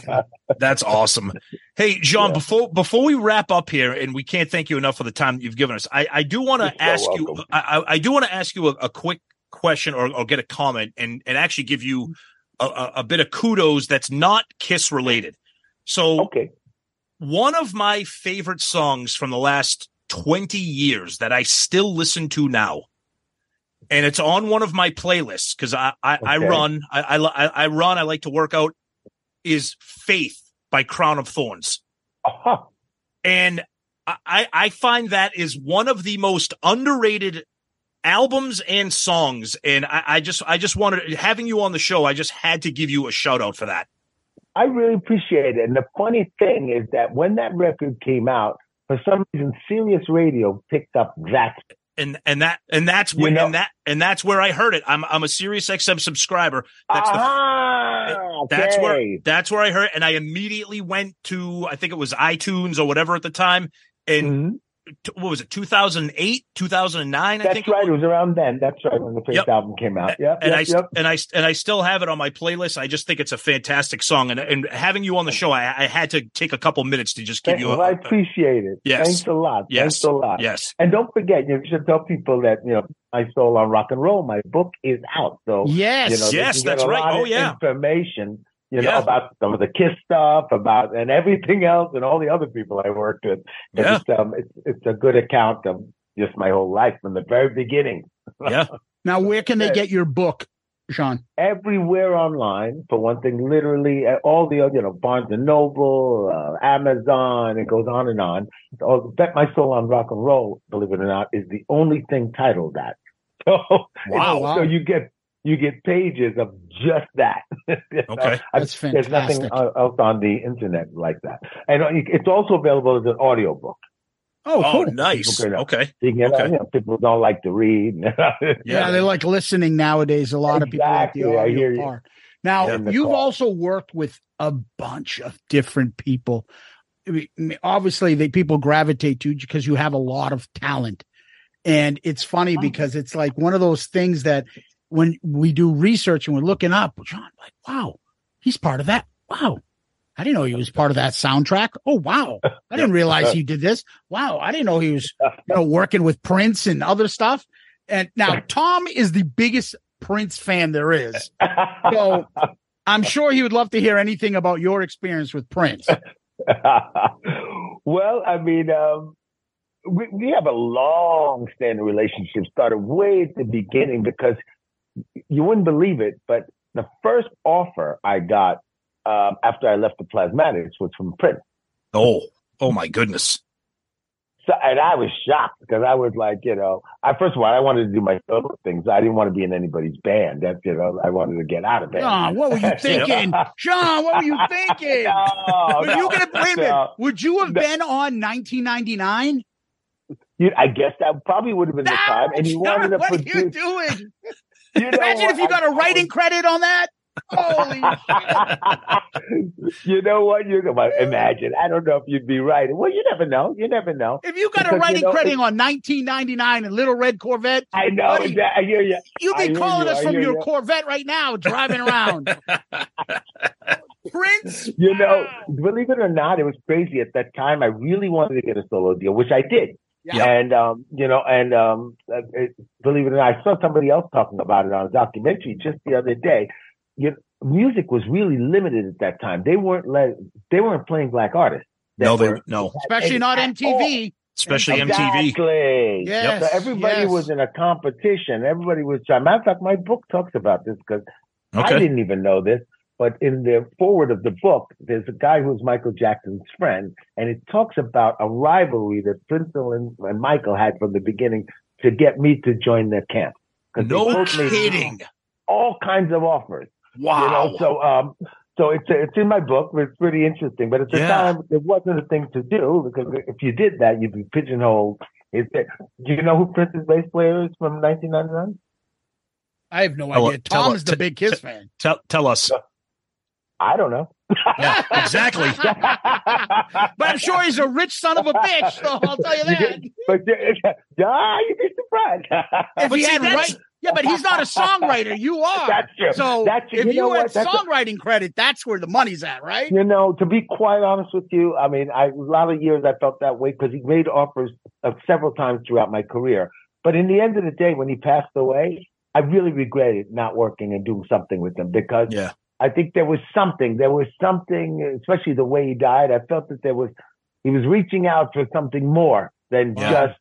that's awesome. Hey, Jean, Yeah. before before we wrap up here, and we can't thank you enough for the time you've given us. I, I do want to You're so ask you. I, I- I do want to ask you a, a quick question or, or get a comment and and actually give you a, a, a bit of kudos that's not Kiss related. So okay. One of my favorite songs from the last 20 years that I still listen to now. and it's on one of my playlists because I I, I run I, I I run I like to work out. Is Faith by Crown of Thorns, Uh-huh. and I- I I find that is one of the most underrated albums and songs, and I, I just I just wanted having you on the show. I just had to give you a shout out for that. I really appreciate it. And the funny thing is that when that record came out, for some reason, Sirius Radio picked up that. and and that and that's You when know- and that and that's where I heard it. I'm I'm a Sirius XM subscriber. That's the ah, that's where that's where I heard, it. and I immediately went to I think it was iTunes or whatever at the time, and Mhm. What was it 2008 2009 I think right. it It was. was around then. That's right when the first Yep. album came out. yeah and yep, I yep. and I and I still have it on my playlist. I just think it's a fantastic song, and and having you on the show, I, I had to take a couple minutes to just give you well, a, I appreciate it. Yes. Thanks a lot. yes Thanks a lot. yes And don't forget, you should tell people that you know my soul on rock and roll. My book is out, so Yes. you know, Yes, that's right. Oh, yeah. information. You know Yeah. about some of the Kiss stuff, about and everything else, and all the other people I worked with. Yeah. It's, um, it's it's a good account of just my whole life from the very beginning. yeah Now, where can they get your book, Jean? Everywhere online, for one thing, literally uh, all the you know, Barnes and Noble, uh, Amazon, it goes on and on. Oh, Bet My Soul on Rock and Roll, believe it or not, is the only thing titled that. So, Wow. Wow. so you get you get pages of just that. Okay. I- That's There's nothing else on the internet like that, and uh, it's also available as an audiobook. Oh, oh cool. nice can, okay You can, Okay. you know, people don't like to read. Yeah. Yeah. they like listening nowadays. A lot of people like the Exactly, I audio hear you. part. Now, In you've car. also worked with a bunch of different people. I mean, Obviously, they people gravitate to you because you have a lot of talent. And it's funny because it's like one of those things that when we do research and we're looking up, John, like, wow, he's part of that. Wow. I didn't know he was part of that soundtrack. Oh, wow. I didn't realize he did this. Wow. I didn't know he was, you know, working with Prince and other stuff. And now Tom is the biggest Prince fan there is. So I'm sure he would love to hear anything about your experience with Prince. well, I mean, um, we, we have a long standing relationship, started way at the beginning because you wouldn't believe it, but the first offer I got um, after I left the Plasmatics was from Prince. oh oh my goodness So, and I was shocked because I was like, you know, I first of all, I wanted to do my solo things. I didn't want to be in anybody's band. That's, you know, I wanted to get out of band. Jean, what were you thinking? Jean, what were you thinking? No, Were you gonna wait a minute? no. Would you have No. been on 1999? I guess that probably would have been the time. And he wanted to what are produce. you doing? You know Imagine if you got I- a writing credit on that. Holy you know what? You're about imagine. I don't know if you'd be right. Well, you never know. You never know. If you got a Because, you writing know, credit on 1999 and Little Red Corvette, I know. Buddy, that- I hear you. you'd be calling you, us from your you. Corvette right now, driving around. Prince, You know, believe it or not, it was crazy at that time. I really wanted to get a solo deal, which I did. Yeah. And um, you know, and um, uh, it, believe it or not, I saw somebody else talking about it on a documentary just the other day. You know, music was really limited at that time. They weren't let, they weren't playing black artists. no they were- no especially not at MTV. especially MTV Exactly. Yes, So everybody yes. was in a competition. Everybody was trying. Matter of fact, my book talks about this because I didn't even know this. But in the forward of the book, there's a guy who's Michael Jackson's friend, and it talks about a rivalry that Prince and, and Michael had from the beginning to get me to join their camp. 'Cause they no both kidding All kinds of offers. wow You know, so um, so it's it's in my book. It's pretty interesting. But at the Yeah. time, it wasn't a thing to do because if you did that, you'd be pigeonholed. Is it, do you know who Prince's bass player is from 1999? I have no Tell- idea. tell- Tom's the t- big Kiss fan. tell tell us I don't know. yeah exactly But I'm sure he's a rich son of a bitch, so I'll tell you that. but yeah, you'd be surprised. If But he see, had right, yeah, but he's not a songwriter. You are. That's true. So That's if You you, know had what? That's a- songwriting credit, that's where the money's at, right? You know, to be quite honest with you, I mean, I, a lot of years I felt that way because he made offers uh, several times throughout my career. But in the end of the day, when he passed away, I really regretted not working and doing something with him because yeah I think there was something, there was something, especially the way he died. I felt that there was, he was reaching out for something more than Yeah. just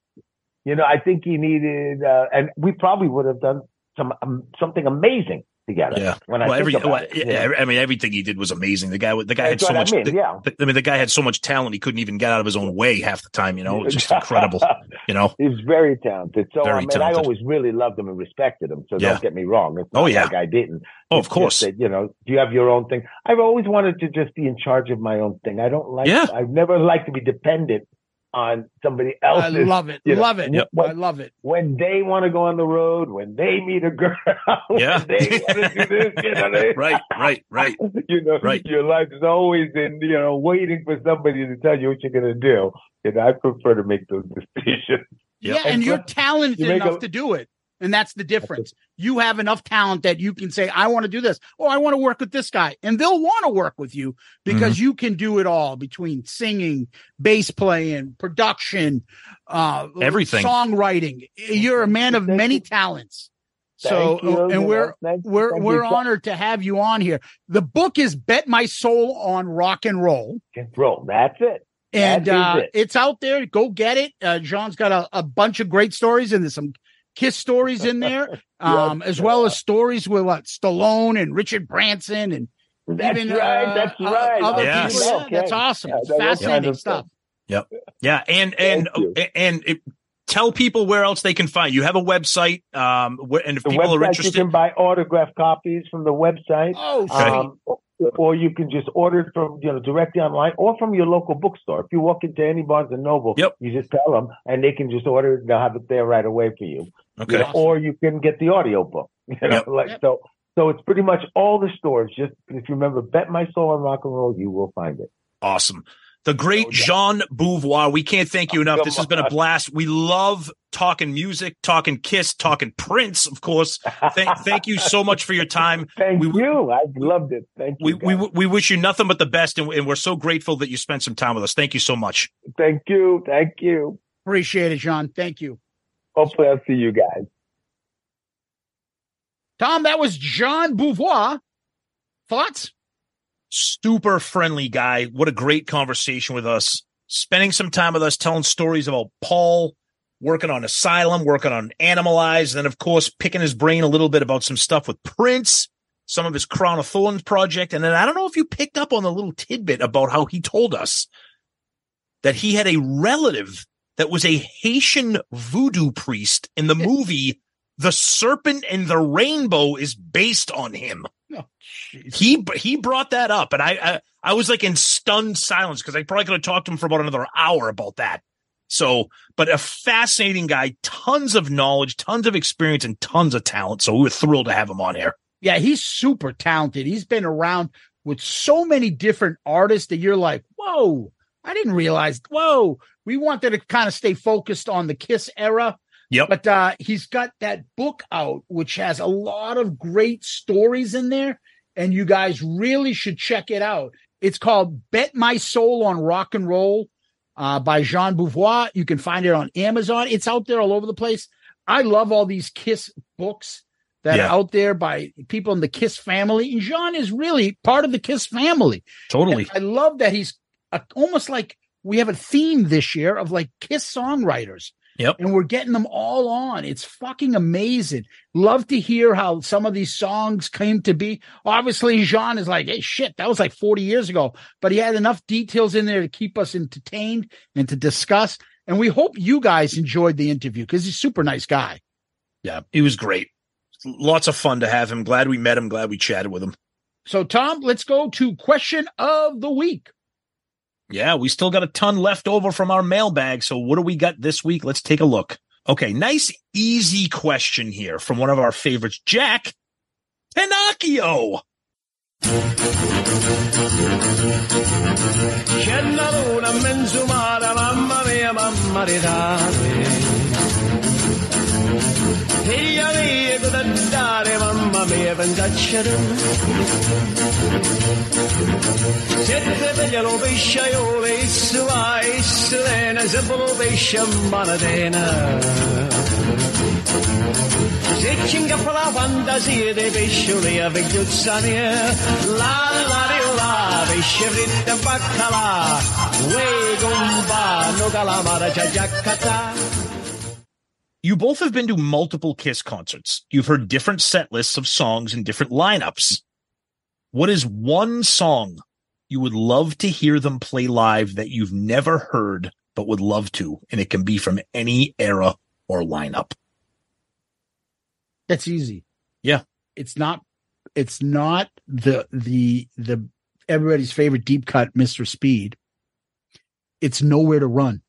You know, I think he needed, uh, and we probably would have done some um, something amazing together. Yeah. When I well, every, well, it, yeah. I mean, everything he did was amazing. The guy, the guy had so what I much. mean, the- yeah. the- I mean, the guy had so much talent he couldn't even get out of his own way half the time. You know, it's just incredible. You know, He's very talented. So Very I mean, I always really loved him and respected him. So Yeah. don't get me wrong. Oh, yeah. like I didn't. Oh, It's of course. that, you know, do you have your own thing? I've always wanted to just be in charge of my own thing. I don't like. Yeah. I've never liked to be dependent on somebody else. I love it. you know, love it. Yep. I love it. when they want to go on the road, when they meet a girl, Yeah. when they want to do this, you know, they, right, right, right. you know, Right. your life is always in, you know, waiting for somebody to tell you what you're going to do. And I prefer to make those decisions. Yep. Yeah, and And you're talented you enough a- to do it. And that's the difference. You have enough talent that you can say, I want to do this, or I want to work with this guy. And they'll want to work with you because Mm-hmm. you can do it all between singing, bass playing, production, uh, Everything. songwriting. You're a man of many talents. So, you, and we're, thank- we're, thank we're you. honored to have you on here. The book is Bet My Soul on Rock and Roll. Bro, that's it. and uh, it. it's out there. Go get it. Uh, John's got a, a bunch of great stories, and there's some Kiss stories in there, um, as well as stories with what Stallone and Richard Branson and That's even right. uh, that's uh, right. other Yes. people. Yeah, Okay. that's awesome. Yeah, that- that kind fascinating of stuff. Yep. Yeah, and and and it, tell people where else they can find you. Have a website, um, where, and if The people are website, you can buy autographed copies from the website. Oh, sweet. Um, or you can just order it from you know directly online or from your local bookstore. If you walk into any Barnes and Noble, Yep. you just tell them, and they can just order it. They'll have it there right away for you. You okay, know, or you can get the audio book. You know, Yep. like Yep. so. So it's pretty much all the stores. Just if you remember, bet my soul on rock and roll, you will find it. awesome. The great No doubt. Jean Beauvoir. We can't thank you oh, enough. Come This has been a blast. We love talking music, talking Kiss, talking Prince, of course. Thank, thank you so much for your time. Thank We- you. I've loved it. Thank We, you. we guys. we wish you nothing but the best, and, and we're so grateful that you spent some time with us. Thank you so much. Thank you. Thank you. Appreciate it, John. Thank you. Hopefully, I'll see you guys. Tom, that was John Beauvoir. Thoughts? super friendly guy. What a great conversation with us. Spending some time with us, telling stories about Paul, working on Asylum, working on Animalize, and then of course picking his brain a little bit about some stuff with Prince, some of his Crown of Thorns project, and then I don't know if you picked up on the little tidbit about how he told us that he had a relative that was a Haitian voodoo priest in the movie The Serpent and the Rainbow is based on him Oh, he he brought that up, and I I, I was like in stunned silence because I probably could have talked to him for about another hour about that. So, but a fascinating guy, tons of knowledge, tons of experience, and tons of talent. So we were thrilled to have him on here. Yeah, he's super talented. He's been around with so many different artists that you're like, whoa, I didn't realize. Whoa, we wanted to kind of stay focused on the Kiss era, Yep. but uh, he's got that book out, which has a lot of great stories in there, and you guys really should check it out. It's called "Bet My Soul on Rock and Roll" uh, by Jean Beauvoir. You can find it on Amazon. It's out there all over the place. I love all these Kiss books that Yeah. are out there by people in the Kiss family. And Jean is really part of the Kiss family. Totally. And I love that he's uh almost like we have a theme this year of like Kiss songwriters. Yep. And we're getting them all on. It's fucking amazing. Love to hear how some of these songs came to be. Obviously, Jean is like, hey, shit, that was like 40 years ago. But he had enough details in there to keep us entertained and to discuss. And we hope you guys enjoyed the interview because he's a super nice guy. Yeah, he was great. Lots of fun to have him. Glad we met him. Glad we chatted with him. So, Tom, let's go to question of the week. Yeah, we still got a ton left over from our mailbag. So what do we got this week? Let's take a look. Okay, nice, easy question here from one of our favorites, Jack Pinocchio. C'è la luna in mezzo mare, mamma mia, mamma di dare. Figlia mia, cosa dare, mamma mia, pensacciare. Siete veglia lo pesciaiole, isso va, isso viene, sempre lo pesce a manatena. Se ci ingappa la fantasia dei pescioli a vegliuzza mia, la la riola, pesce fritto e baccalà, uè compa, You both have been to multiple Kiss concerts. You've heard different set lists of songs and different lineups. What is one song you would love to hear them play live that you've never heard but would love to? And it can be from any era or lineup. That's easy. Yeah. It's not it's not the the the everybody's favorite deep cut Mr. Speed. It's nowhere to run.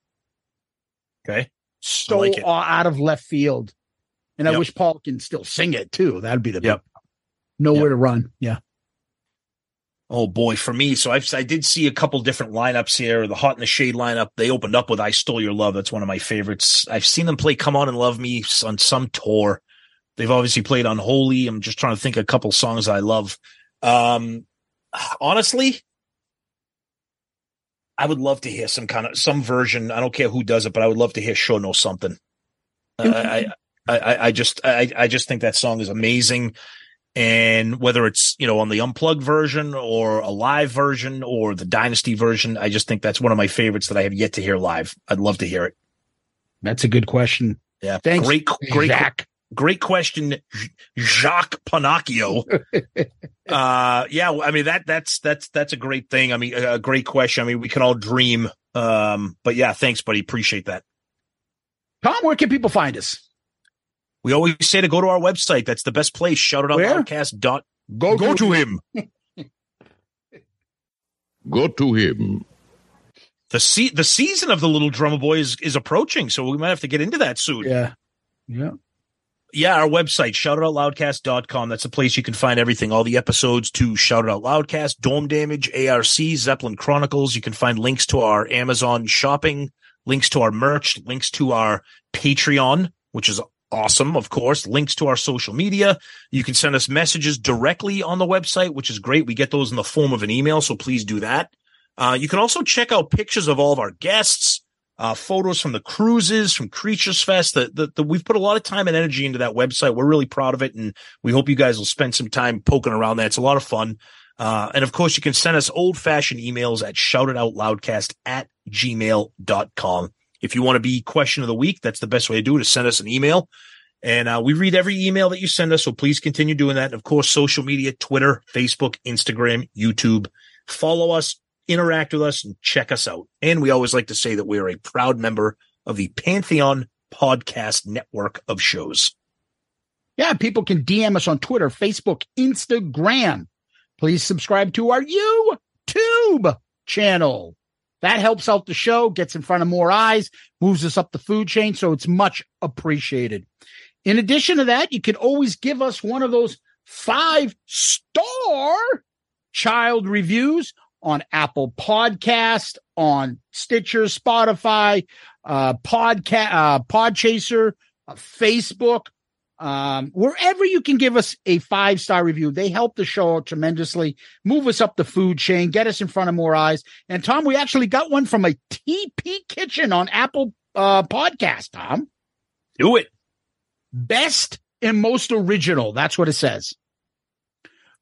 Okay. So like out of left field. And I wish Paul can still sing it too. That'd be the Yep. nowhere to run. Yeah. Oh boy, for me, so I've, I did see a couple different lineups here. The Hot in the Shade lineup, they opened up with I Stole Your Love. That's one of my favorites. I've seen them play Come On and Love Me on some tour. They've obviously played Unholy. I'm just trying to think of a couple songs I love. Um, honestly, I would love to hear some kind of, some version. I don't care who does it, but I would love to hear Sure Know Something. Uh, I, I, I, I- I just, I, I just think that song is amazing. And whether it's, you know, on the unplugged version or a live version or the dynasty version, I just think that's one of my favorites that I have yet to hear live. I'd love to hear it. That's a good question. Yeah. Thanks, Great, great, Zach. Great question. Jacques Panacchio. uh, yeah. I mean, that, that's, that's, that's a great thing. I mean, a, a great question. I mean, we can all dream. Um, but yeah, thanks, buddy. Appreciate that. Tom, where can people find us? We always say to go to our website. That's the best place. Shout it out Where? loudcast dot. Go, Go to him. Go to him. The se- the season of the Little Drummer Boy is, is approaching, so we might have to get into that soon. Yeah. Yeah. Yeah, our website, shoutitoutloudcast.com. That's a place you can find everything. All the episodes to Shout Out Loudcast, Dome Damage, ARC, Zeppelin Chronicles. You can find links to our Amazon shopping, links to our merch, links to our Patreon, which is awesome, of course, links to our social media. You can send us messages directly on the website, which is great. We get those in the form of an email, so please do that. Uh, you can also check out pictures of all of our guests, uh, photos from the cruises, from Creatures Fest. The, the, the, we've put a lot of time and energy into that website. We're really proud of it. And we hope you guys will spend some time poking around there. It's a lot of fun. Uh, and of course, you can send us old fashioned emails at shoutitoutloudcast at gmail.com. If you want to be question of the week, that's the best way to do it is send us an email. And uh, we read every email that you send us. So please continue doing that. And of course, social media, Twitter, Facebook, Instagram, YouTube. Follow us, interact with us, and check us out. And we always like to say that we're a proud member of the Pantheon Podcast Network of shows. Yeah, people can DM us on Twitter, Facebook, Instagram. Please subscribe to our YouTube channel. That helps out the show, gets in front of more eyes, moves us up the food chain. So it's much appreciated. In addition to that, you can always give us one of those five star child reviews on Apple Podcast, on Stitcher, Spotify, uh, podcast, uh, Podchaser, uh, Facebook, um, wherever you can give us a five star review. They help the show out tremendously, move us up the food chain, get us in front of more eyes. And Tom, we actually got one from a TP Kitchen on Apple uh, Podcast. Tom, Do it. best and most original. That's what it says.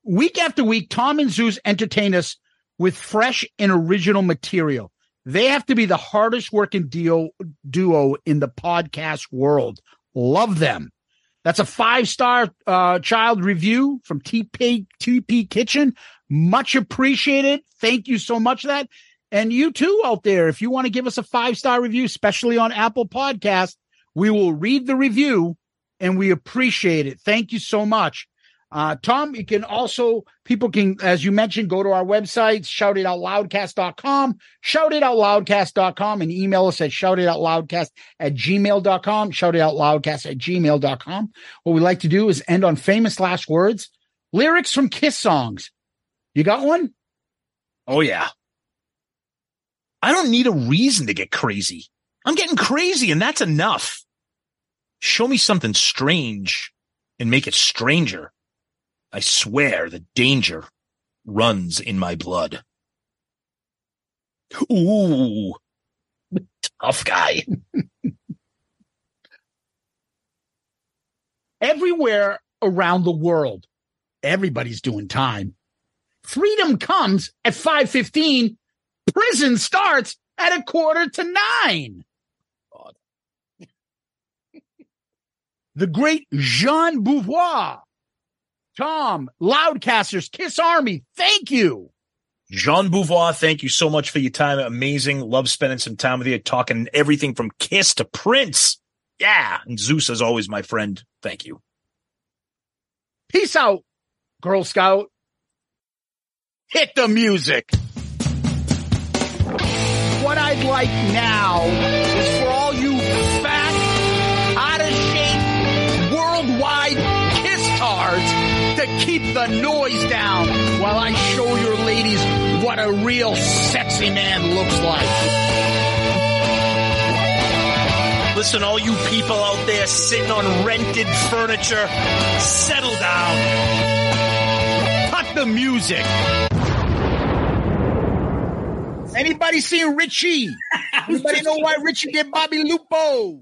Week after week, Tom and Zeus entertain us with fresh and original material. They have to be the hardest working deal, duo in the podcast world. Love them. That's a five star uh, child review from TP, TP Kitchen. Much appreciated. Thank you so much for that. And you too out there, if you want to give us a five star review, especially on Apple Podcast, we will read the review and we appreciate it. Thank you so much. Uh, Tom, you can also, people can, as you mentioned, go to our website, shoutitoutloudcast.com, shoutitoutloudcast.com, and email us at shoutitoutloudcast at gmail.com, shoutitoutloudcast at gmail.com. What we like to do is end on famous last words, lyrics from Kiss songs. You got one? Oh, yeah. I don't need a reason to get crazy. I'm getting crazy, and that's enough. Show me something strange and make it stranger. I swear the danger runs in my blood. Ooh, tough guy. Everywhere around the world, everybody's doing time. Freedom comes at 515. Prison starts at a quarter to nine. the great Jean Beauvoir. Tom, Loudcasters, Kiss Army, thank you. Jean Beauvoir, thank you so much for your time. Amazing. Love spending some time with you, talking everything from Kiss to Prince. Yeah. And Zeus, as always, my friend. Thank you. Peace out, Girl Scout. Hit the music. What I'd like now keep the noise down while I show your ladies what a real sexy man looks like. Listen, all you people out there sitting on rented furniture, settle down. Cut the music. Anybody seen Richie? Anybody know why Richie did Bobby Lupo?